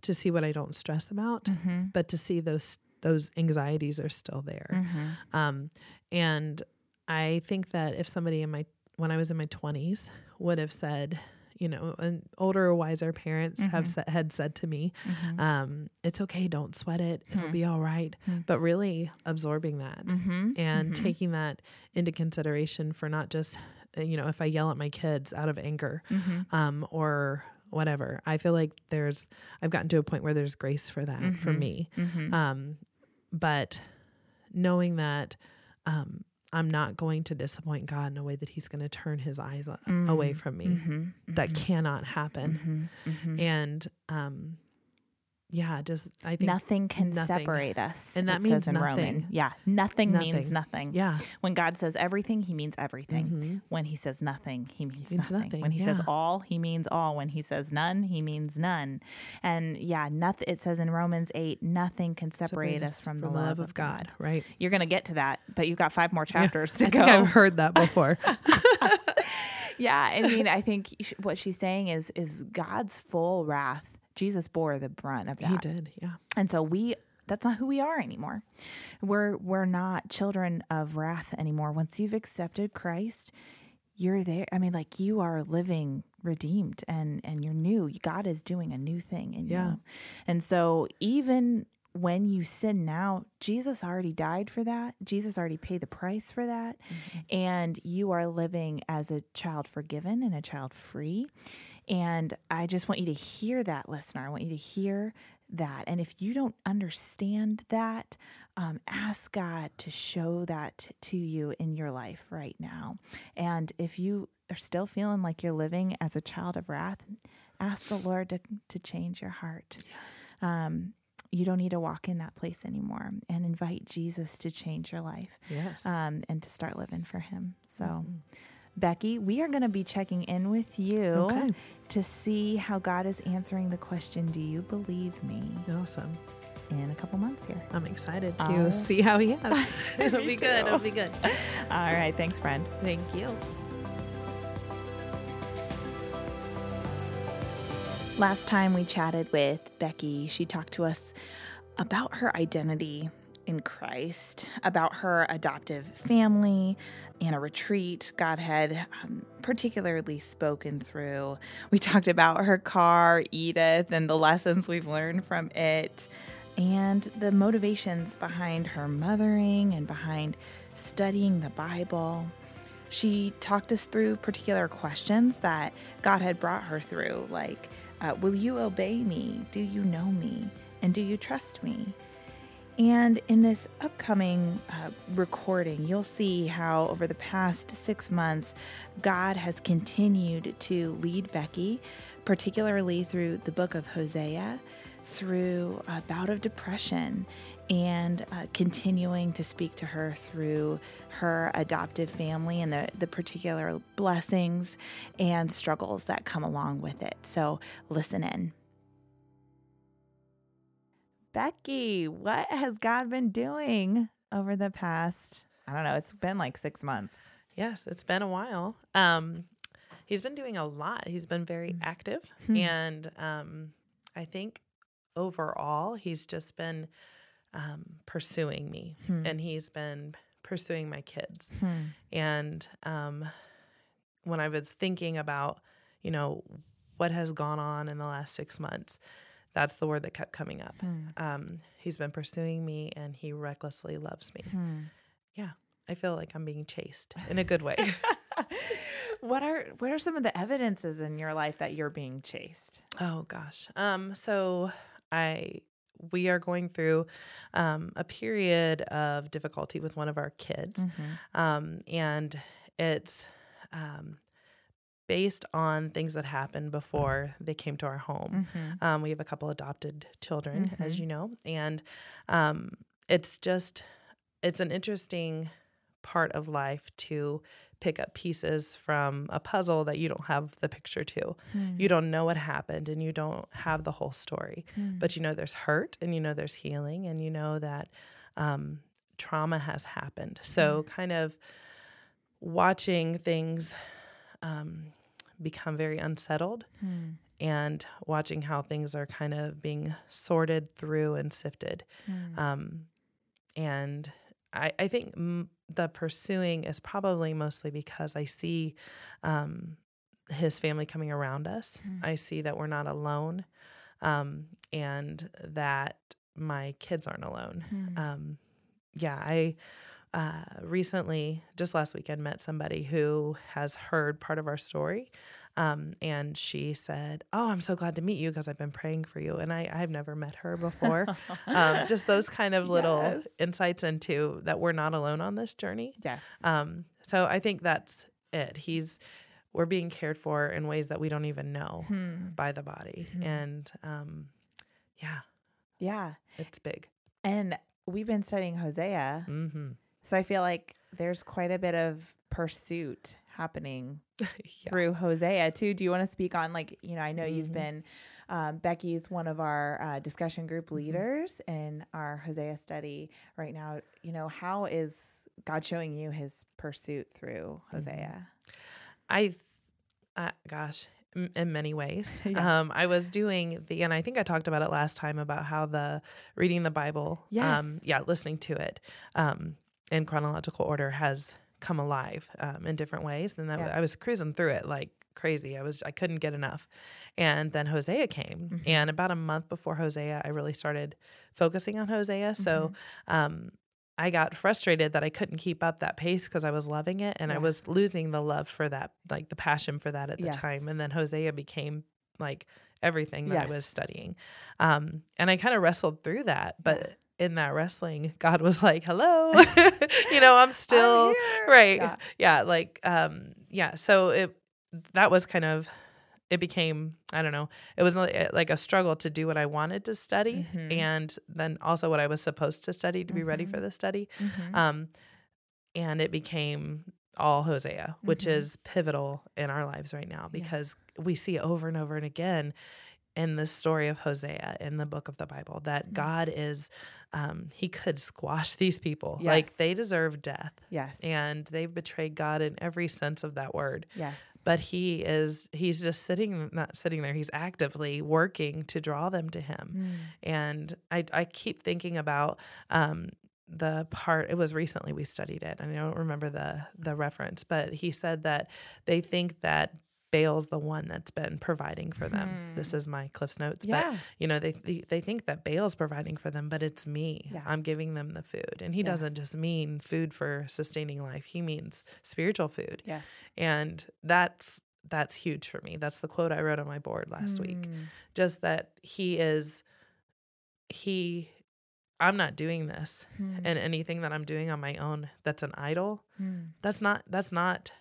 to see what I don't stress about, Mm-hmm. but to see those those anxieties are still there. Mm-hmm. Um, and I think that if somebody in my when I was in my twenties would have said, you know, and older, wiser parents have Mhm. said, had said to me, Mm-hmm. um, "It's okay, don't sweat it, it'll Hmm. be all right." Hmm. But really absorbing that Mm-hmm. and Mhm. taking that into consideration for not just, uh, you know, if I yell at my kids out of anger, Mm-hmm. um, or whatever. I feel like there's I've gotten to a point where there's grace for that for me. Mm-hmm. Um, but knowing that um, I'm not going to disappoint God in a way that He's going to turn His eyes a- away from me, Mm-hmm. that cannot happen. Mm-hmm. Mm-hmm. And um, yeah, just I think nothing can nothing. separate us. And that means says in nothing. Roman. Yeah, nothing, means Nothing. nothing. yeah, When God says everything, He means everything. Mhm. When He says nothing, He means, Means nothing. nothing, When He says all, He means all. When He says none, He means none. And yeah, nothing. It says in Romans eight, nothing can separate, us from the, love, of God. right? You're gonna get to that, but you've got five more chapters to I go. think I've heard that before. yeah, I mean, I think what she's saying is is God's full wrath. Jesus bore the brunt of that. he did, yeah. And so we that's not who we are anymore. We're we're not children of wrath anymore. Once you've accepted Christ, you're there. I mean, like you are living redeemed and and you're new. God is doing a new thing in Yeah. you. And so even when you sin now, Jesus already died for that. Jesus already paid the price for that. Mm-hmm. And you are living as a child forgiven and a child free. And I just want you to hear that, listener. I want you to hear that. And if you don't understand that, um, ask God to show that to you in your life right now. And if you are still feeling like you're living as a child of wrath, ask the Lord to, to change your heart. Um, you don't need to walk in that place anymore and invite Jesus to change your life Yes. um, and to start living for Him. So, Mhm. Becky, we are going to be checking in with you Okay. to see how God is answering the question, Do you believe me? Awesome. in a couple months here. I'm excited to Oh. see how he has. It'll be good. It'll be good. All right. Thanks, friend. Thank you. Last time we chatted with Becky, she talked to us about her identity in Christ, about her adoptive family and a retreat God had um, particularly spoken through. We talked about her car, Edith, and the lessons we've learned from it, and the motivations behind her mothering and behind studying the Bible. She talked us through particular questions that God had brought her through, like, uh, Will you obey me? Do you know me? And do you trust me? And in this upcoming uh, recording, you'll see how over the past six months, God has continued to lead Becky, particularly through the book of Hosea, through a bout of depression, and uh, continuing to speak to her through her adoptive family and the, the particular blessings and struggles that come along with it. So listen in. Becky, what has God been doing over the past? I don't know. It's been like six months. Yes, it's been a while. Um, he's been doing a lot. He's been very active, Hmm. and um, I think overall he's just been um, pursuing me, Hmm. and he's been pursuing my kids. Hmm. And um, when I was thinking about, you know, what has gone on in the last six months, that's the word that kept coming up. Hmm. Um, he's been pursuing me, and he recklessly loves me. Hmm. I feel like I'm being chased in a good way. what are what are some of the evidences in your life that you're being chased? Oh gosh. Um so I we are going through um a period of difficulty with one of our kids. Mm-hmm. Um and it's um based on things that happened before they came to our home. Mm-hmm. Um we have a couple adopted children as Mhm. you know and um it's just it's an interesting part of life to pick up pieces from a puzzle that you don't have the picture to Hmm. you don't know what happened and you don't have the whole story but you know there's hurt and you know there's healing and you know that um, trauma has happened so kind of watching things um, become very unsettled Hmm. and watching how things are kind of being sorted through and sifted. Hmm. Um, and I, I think m- the pursuing is probably mostly because I see um, his family coming around us. Mm. I see that we're not alone um, and that my kids aren't alone. Hmm. Um, yeah, I uh, recently, just last weekend, met somebody who has heard part of our story. Um, and she said, Oh, I'm so glad to meet you because I've been praying for you. And I, I've never met her before. um, just those kind of little Yes. insights into that we're not alone on this journey. yes. Um, so I think that's it. He's, we're being cared for in ways that we don't even know Hmm. by the body. Mhm. And um, yeah, Yeah. it's big. And we've been studying Hosea. hmm So I feel like there's quite a bit of pursuit happening yeah. through Hosea too. Do you want to speak on like, you know, I know you've Mhm. been um, Becky's one of our uh, discussion group Mm-hmm. leaders in our Hosea study right now. You know, how is God showing you his pursuit through Mm-hmm. Hosea? I, uh, gosh, m- in many ways. Yeah. Um, I was doing the, and I think I talked about it last time about how the reading the Bible, um, yeah, listening to it um, in chronological order has come alive um, in different ways. And that Yeah. I was cruising through it like crazy. I was, I couldn't get enough. And then Hosea came, Mhm. and about a month before Hosea, I really started focusing on Hosea. So, Mm-hmm. um, I got frustrated that I couldn't keep up that pace because I was loving it and I was losing the love for that, like the passion for that at the Yes. time. And then Hosea became like everything that I was studying. Um, and I kind of wrestled through that. But in that wrestling, God was like, hello, you know, I'm still, I'm right. Yeah. Yeah. Like, um, yeah. So it, that was kind of, it became, I don't know, it was like a struggle to do what I wanted to study Mhm. and then also what I was supposed to study to be ready Mhm. for the study. Mhm. Um, and it became all Hosea, which Mhm. is pivotal in our lives right now because we see over and over and again in the story of Hosea in the book of the Bible that Mhm. God is, um, he could squash these people. Yes. Like they deserve death yes. and they've betrayed God in every sense of that word. yes. But he is, he's just sitting, not sitting there, he's actively working to draw them to him Mm. and I, I keep thinking about um, the part it was recently we studied it and i don't remember the the reference but he said that they think that Baal's the one that's been providing for them. This Hmm. is my Cliff's notes, Yeah. but you know they they they think that Baal's providing for them, but it's me. Yeah. I'm giving them the food, and he Yeah. doesn't just mean food for sustaining life. He means spiritual food, Yes. and that's that's huge for me. That's the quote I wrote on my board last week Mm. just that he is he i'm not doing this Mm. and anything that i'm doing on my own that's an idol Mm. that's not that's not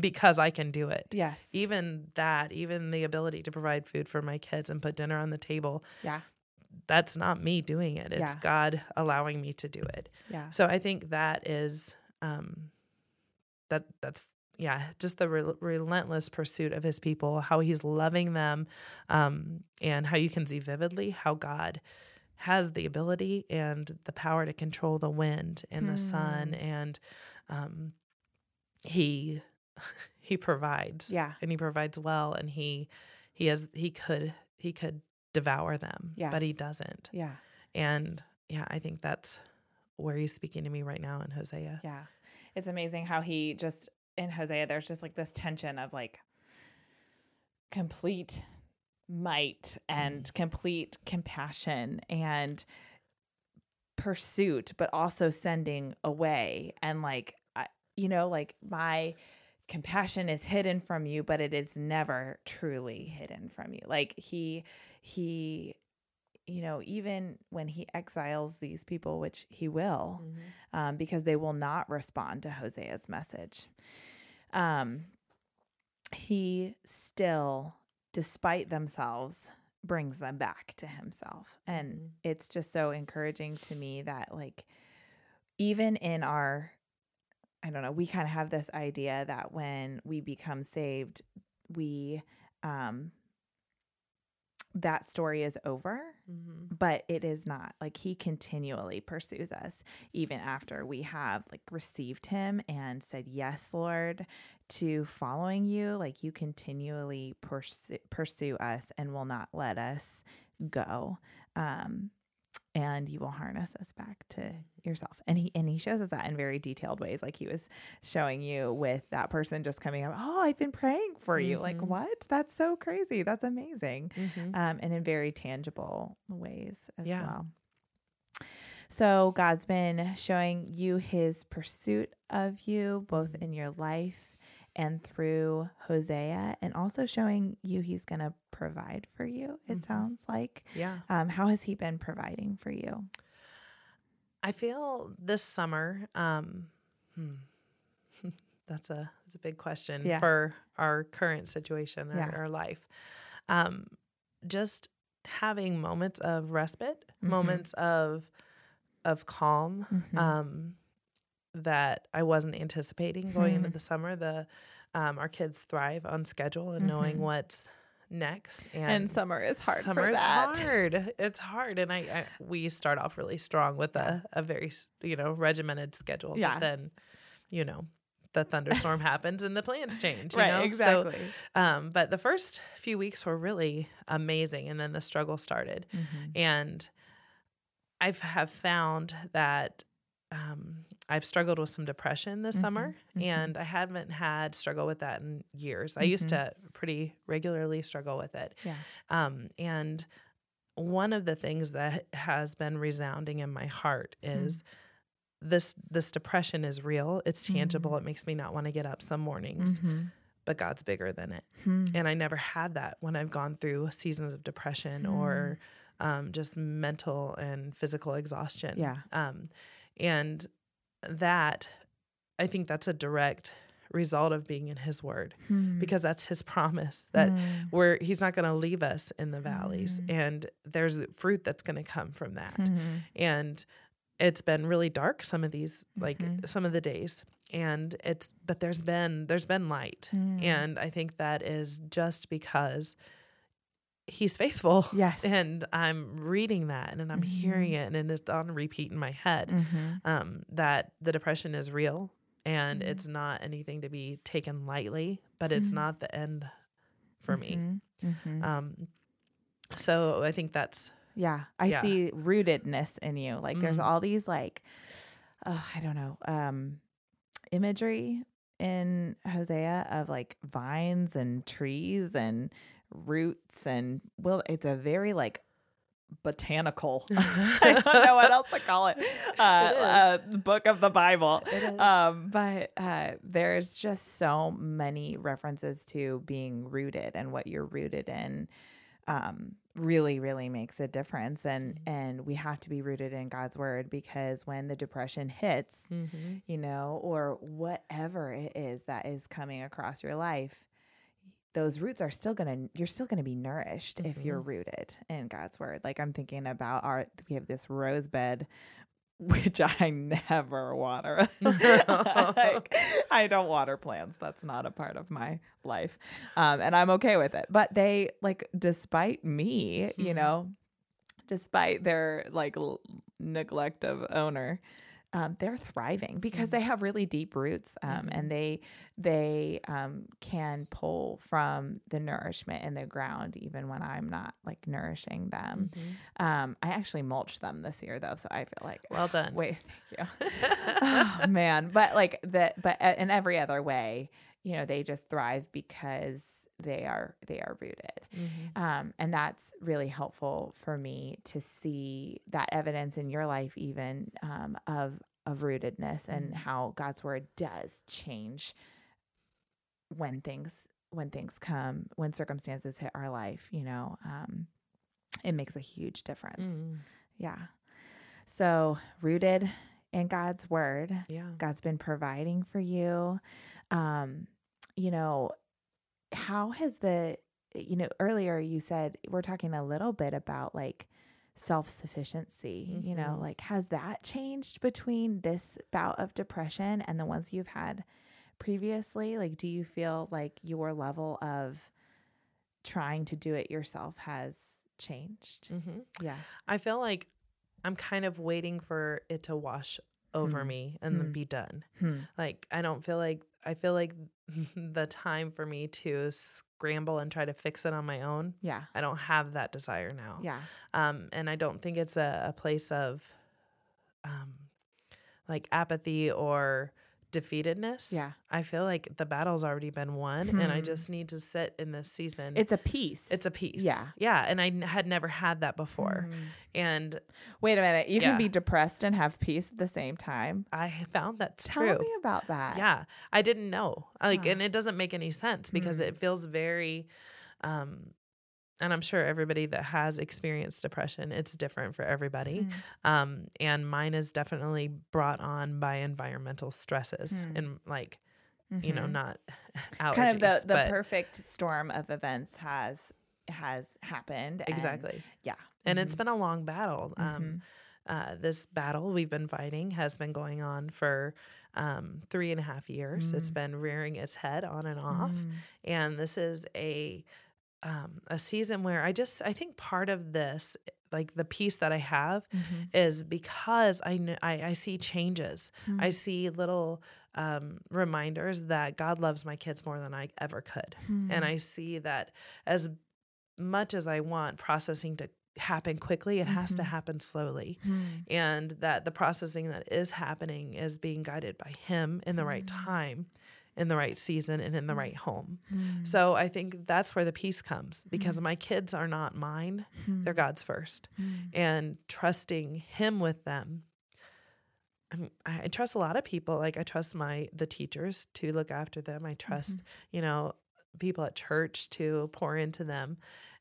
because i can do it Yes. even that even the ability to provide food for my kids and put dinner on the table Yeah. that's not me doing it it's Yeah. god allowing me to do it Yeah. so i think that is um that that's yeah just the re- relentless pursuit of his people how he's loving them um and how you can see vividly how god has the ability and the power to control the wind and the sun Hmm. and um he he provides Yeah. and he provides well and he he has he could he could devour them Yeah. but he doesn't Yeah. and yeah, I think that's where he's speaking to me right now in Hosea. Yeah. It's amazing how he just in Hosea there's just like this tension of like complete might and mm-hmm. complete compassion and pursuit but also sending away and like I, you know like my compassion is hidden from you but it is never truly hidden from you like he he you know even when he exiles these people which he will um, because they will not respond to Hosea's message. Um, he still, despite themselves, brings them back to himself. And Mhm. it's just so encouraging to me that, like, even in our, I don't know, we kind of have this idea that when we become saved, we, um, that story is over, Mm-hmm. but it is not. Like he continually pursues us even after we have like received him and said, Yes, Lord, to following you. Like you continually pursue, pursue us and will not let us go. Um, and you will harness us back to yourself. And he and he shows us that in very detailed ways. Like he was showing you with that person just coming up, oh, I've been praying for you. Like, Mhm. what? That's so crazy. That's amazing. Mm-hmm. Um, and in very tangible ways as Yeah. well. So God's been showing you his pursuit of you, both Mhm. in your life and through Hosea, and also showing you he's going to provide for you, it Mhm. sounds like. Yeah. Um, how has he been providing for you? I feel this summer, um, hmm, that's a that's a big question Yeah. for our current situation, our, Yeah. our life. Um, just having moments of respite, Mhm. moments of of calm, Mhm. um, that I wasn't anticipating going into Mhm. the summer. The um, our kids thrive on schedule and knowing Mhm. what's next, and summer is hard summer for is that. hard. It's hard, and I, I we start off really strong with a a very you know regimented schedule. Yeah. But then, you know, the thunderstorm happens and the plans change. You right, know? exactly. So, um, but the first few weeks were really amazing, and then the struggle started, Mhm. and I have found that. Um, I've struggled with some depression this Mhm, summer, mhm. and I haven't had struggle with that in years. I used Mhm. to pretty regularly struggle with it. Yeah. Um, and one of the things that has been resounding in my heart is this this depression is real. It's tangible. It makes me not want to get up some mornings, Mhm. but God's bigger than it. Hmm. And I never had that when I've gone through seasons of depression or um, just mental and physical exhaustion. Yeah. Um, and that, I think that's a direct result of being in His Word Hmm. because that's His promise that Hmm. where he's not going to leave us in the valleys Mm. and there's fruit that's going to come from that Mhm. and it's been really dark some of these like Mhm. some of the days and it's but there's been there's been light Hmm. and i think that is just because he's faithful Yes. and i'm reading that and i'm hearing Mhm. it and it's on repeat in my head Mhm. um, that the depression is real and Mhm. it's not anything to be taken lightly but it's Mhm. not the end for me Mhm. Mhm. um, so I think that's Yeah, I Yeah. see rootedness in you. Like there's all these like, oh, I don't know, um, imagery in Hosea of like vines and trees and roots and well, it's a very like botanical. I don't know what else to call it. Uh, uh, book of the Bible. Um, but uh, there's just so many references to being rooted and what you're rooted in um, really, really makes a difference. And Mm-hmm. and we have to be rooted in God's word because when the depression hits, Mhm. you know, or whatever it is that is coming across your life, those roots are still gonna you're still gonna be nourished if you're rooted in God's word. Like I'm thinking about our we have this rose bed which I never water. like, I don't water plants. That's not a part of my life. Um, and I'm okay with it. But they like despite me, you Mhm. know, despite their like l- neglect of owner, um, they're thriving because Mhm. they have really deep roots, um, Mhm. and they they um, can pull from the nourishment in the ground even when I'm not like nourishing them. Mhm. Um, I actually mulched them this year though, so I feel like Well done. wait, thank you. oh, man, but like that, but uh, in every other way, you know, they just thrive because they are they are rooted. Mhm. Um, and that's really helpful for me to see that evidence in your life, even um, of of rootedness and Mhm. how God's word does change when things when things come when circumstances hit our life. You know, um, it makes a huge difference. Mhm. Yeah. So rooted in God's word, Yeah. God's been providing for you. Um, you know, how has the you know, earlier you said we're talking a little bit about like self-sufficiency, you know, Mhm. like has that changed between this bout of depression and the ones you've had previously? Like do you feel like your level of trying to do it yourself has changed. hmm Yeah. I feel like I'm kind of waiting for it to wash over Hmm. me and then Hmm. be done. Hmm. Like I don't feel like I feel like the time for me to scramble and try to fix it on my own. Yeah. I don't have that desire now. Yeah. Um, and I don't think it's a, a place of um, like apathy or defeatedness. Yeah. I feel like the battle's already been won, and I Hmm. just need to sit in this season. It's a peace. it's a peace. Yeah. yeah, and I n- had never had that before, Mhm. and Wait a minute. You Yeah. can be depressed and have peace at the same time. I found that true. Tell me about that. Yeah, I didn't know. Like, and it doesn't make any sense because Mm. it feels very, um, and I'm sure everybody that has experienced depression, it's different for everybody. Mm. Um, and mine is definitely brought on by environmental stresses Mm. and like, you know, Mhm. not allergies, kind of the the perfect storm of events has has happened. and- exactly. yeah. And it's Mhm. been a long battle. Um, Mhm. uh, this battle we've been fighting has been going on for um, three and a half years. It's been rearing its head on and off. Mm. and this is a um, a season where I just I think part of this like the peace that I have Mhm. is because I kn- I, I see changes. I Mm. see little um, reminders that God loves my kids more than I ever could, and Mm. I see that as much as I want processing to happen quickly, it has to Mhm. happen slowly, Mm. and that the processing that is happening is being guided by Him in the right time, in the right season, and in the Mm. right home. Mm. So I think that's where the peace comes because my kids are not mine, they're Mm. God's first. Mm. And trusting Him with them. I'm, I I trust a lot of people. Like I trust my the teachers to look after them. I trust you know people at church to pour into them,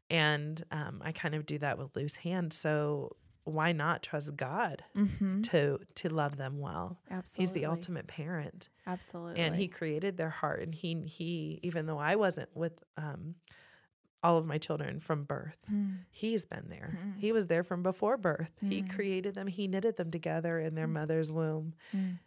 and um, I kind of do that with loose hands. So why not trust God Mhm. to to love them well? Absolutely. He's the ultimate parent Absolutely. and he created their heart and he he even though i wasn't with um all of my children from birth Mm. he's been there Mhm. he was there from before birth he Mm. created them he knitted them together in their Mm. mother's womb Mm.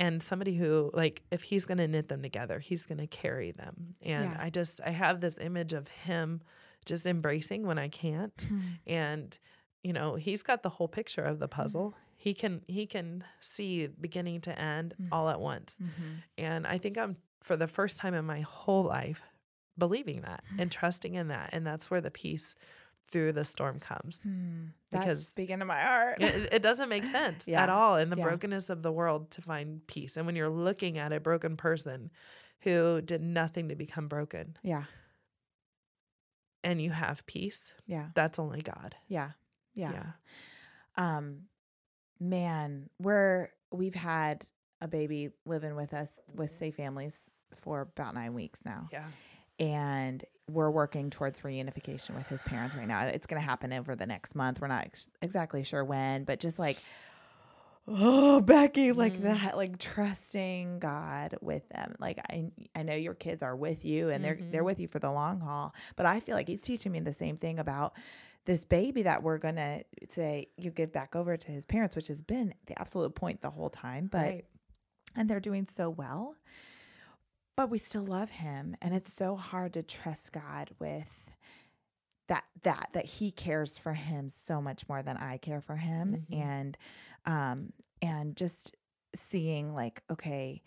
and somebody who like if he's going to knit them together he's going to carry them and Yeah. i just i have this image of him just embracing when i can't Mm. and you know he's got the whole picture of Mm-hmm. the puzzle he can he can see beginning to end Mm. all at once Mhm. and I think I'm for the first time in my whole life believing that Mm. and trusting in that. And that's where the peace through the storm comes. Mm. That's Because- speaking to my heart. It, it doesn't make sense Yeah. at all in the Yeah. brokenness of the world to find peace. And when you're looking at a broken person who did nothing to become broken yeah. and you have peace, Yeah. that's only God. Yeah. Yeah. yeah. um man we're we've had a baby living with us with safe families for about nine weeks now Yeah. and we're working towards reunification with his parents right now it's going to happen over the next month we're not ex- exactly sure when but just like oh becky like Mm. that like trusting god with them like i i know your kids are with you and they're they're Mhm. with you for the long haul but i feel like he's teaching me the same thing about this baby that we're gonna say you give back over to his parents which has been the absolute point the whole time but right. and they're doing so well but we still love him and it's so hard to trust god with that that that he cares for him so much more than i care for him Mhm. and um and just seeing like okay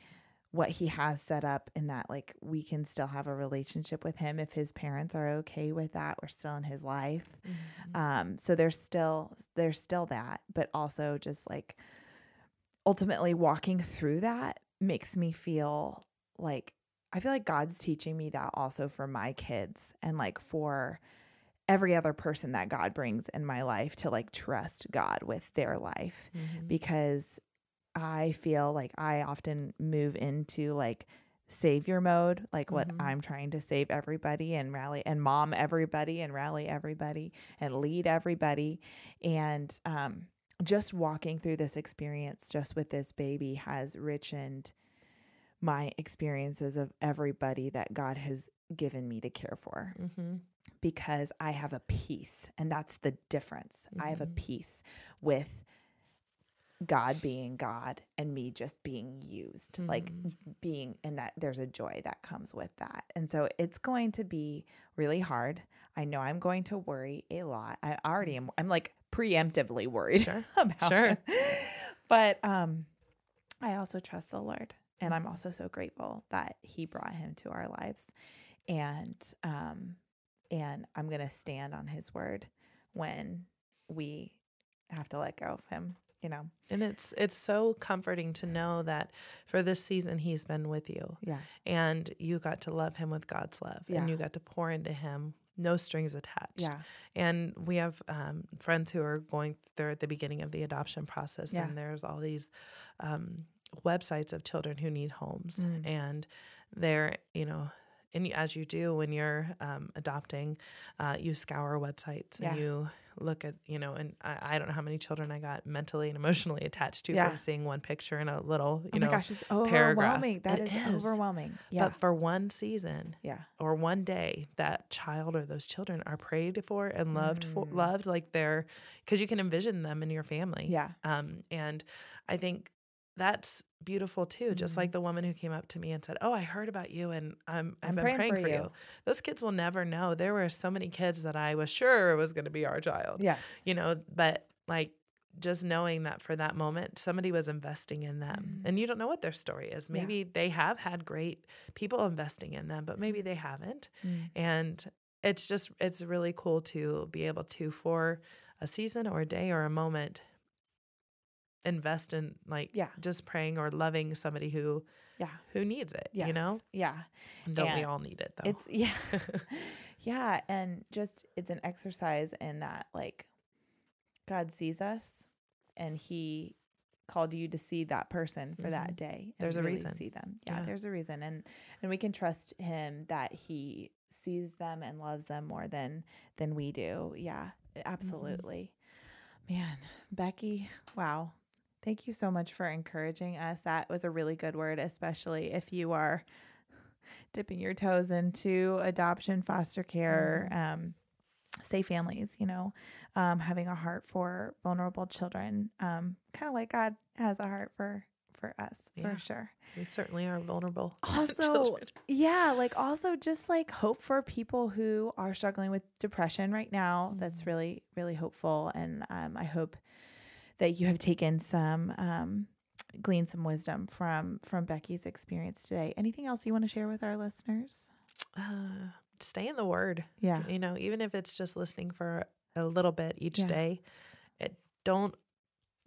what he has set up in that like we can still have a relationship with him if his parents are okay with that we're still in his life Mhm. um so there's still there's still that but also just like ultimately walking through that makes me feel like i feel like god's teaching me that also for my kids and like for every other person that god brings in my life to like trust god with their life Mhm. because I feel like I often move into like savior mode, like what Mhm. I'm trying to save everybody and rally and mom everybody and rally everybody and lead everybody. And um, just walking through this experience just with this baby has richened my experiences of everybody that God has given me to care for Mhm. because I have a peace, and that's the difference. I have a Mhm. peace with God being God and me just being used, like Mhm. being, and that there's a joy that comes with that. And so it's going to be really hard. I know I'm going to worry a lot. I already am, I'm like preemptively worried Sure. about Sure. it. But um, I also trust the Lord. And Mm-hmm. I'm also so grateful that He brought him to our lives. And um, and I'm gonna stand on his word when we have to let go of him, you know. And it's it's so comforting to know that for this season he's been with you Yeah. and you got to love him with God's love Yeah. and you got to pour into him no strings attached. Yeah. And we have um, friends who are going they're at the beginning of the adoption process Yeah. and there's all these um, websites of children who need homes Mm. and they're, you know, and as you do when you're um, adopting, uh, you scour websites and Yeah. you look at, you know, and I, I don't know how many children I got mentally and emotionally attached to Yeah. from seeing one picture in a little, you oh know, gosh, it's paragraph. overwhelming. That It is, is. overwhelming. Yeah. but for one season yeah. or one day, that child or those children are prayed for and loved for, Mm. loved like they're, because you can envision them in your family. Yeah. Um, and I think that's beautiful too. Just Mhm. like the woman who came up to me and said, "Oh, I heard about you, and I'm I've I'm been praying praying, for for, you. you." Those kids will never know. There were so many kids that I was sure it was going to be our child. Yeah, You know, but like just knowing that for that moment somebody was investing in them Mhm. and you don't know what their story is Yeah. maybe they have had great people investing in them but maybe they haven't Mm. and it's just it's really cool to be able to for a season or a day or a moment invest in like Yeah. just praying or loving somebody who Yeah. who needs it Yes. you know Yeah. and don't we all need it though It's yeah. yeah. And just it's an exercise in that like God sees us and he called you to see that person for that Mhm. day. and There's a really reason. See them. Yeah, Yeah. there's a reason. And and we can trust him that he sees them and loves them more than than we do. Yeah. Absolutely. Man, Becky, wow. Thank you so much for encouraging us. That was a really good word, especially if you are dipping your toes into adoption, foster care, um, safe families, you know, um, having a heart for vulnerable children, um, kind of like God has a heart for for us Yeah. for sure. we certainly are vulnerable Also, yeah, like also just like hope for people who are struggling with depression right now. That's Mhm. really really hopeful, and um, I hope that you have taken some um, gleaned some wisdom from from Becky's experience today. Anything else you want to share with our listeners? uh, stay in the word Yeah, you know even if it's just listening for a little bit each Yeah. day it don't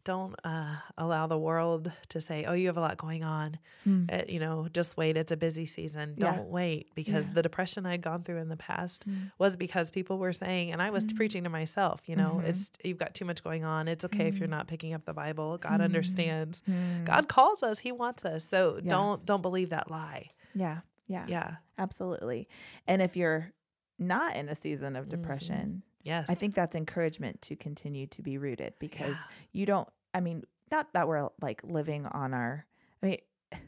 don't uh, allow the world to say oh you have a lot going on Mm. Uh, you know just wait it's a busy season Yeah. don't wait because Yeah. the depression i'd gone through in the past Mm. was because people were saying and i was Mm. preaching to myself you know Mhm. it's you've got too much going on it's okay if you're Mm. not picking up the bible god Mm. understands Mm. god calls us he wants us so Yeah. don't don't believe that lie Yeah, yeah, yeah absolutely. And if you're not in a season of Mhm. depression, yes I think that's encouragement to continue to be rooted because Yeah. you don't I mean, not that we're like living on our I mean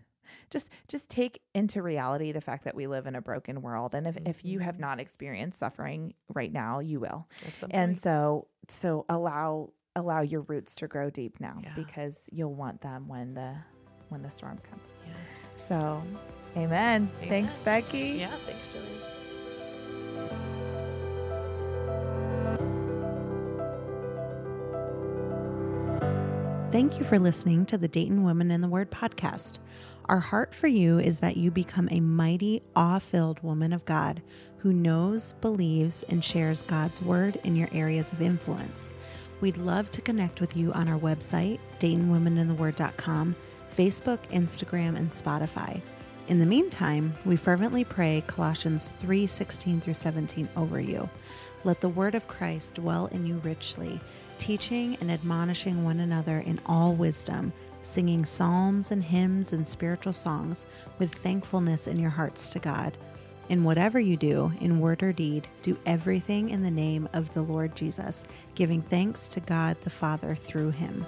just just take into reality the fact that we live in a broken world and if, if you have Mhm. not experienced suffering right now you will and so so allow allow your roots to grow deep now Yeah. because you'll want them when the when the storm comes yes. so amen, thanks becky yeah thanks Julie Thank you for listening to the Dayton Women in the Word podcast. Our heart for you is that you become a mighty, awe filled woman of God who knows, believes, and shares God's Word in your areas of influence. We'd love to connect with you on our website, DaytonWomenInTheWord.com, Facebook, Instagram, and Spotify. In the meantime, we fervently pray Colossians 3 16 through 17 over you. Let the word of Christ dwell in you richly, teaching and admonishing one another in all wisdom, singing psalms and hymns and spiritual songs with thankfulness in your hearts to God. In whatever you do, in word or deed, do everything in the name of the Lord Jesus, giving thanks to God the Father through him.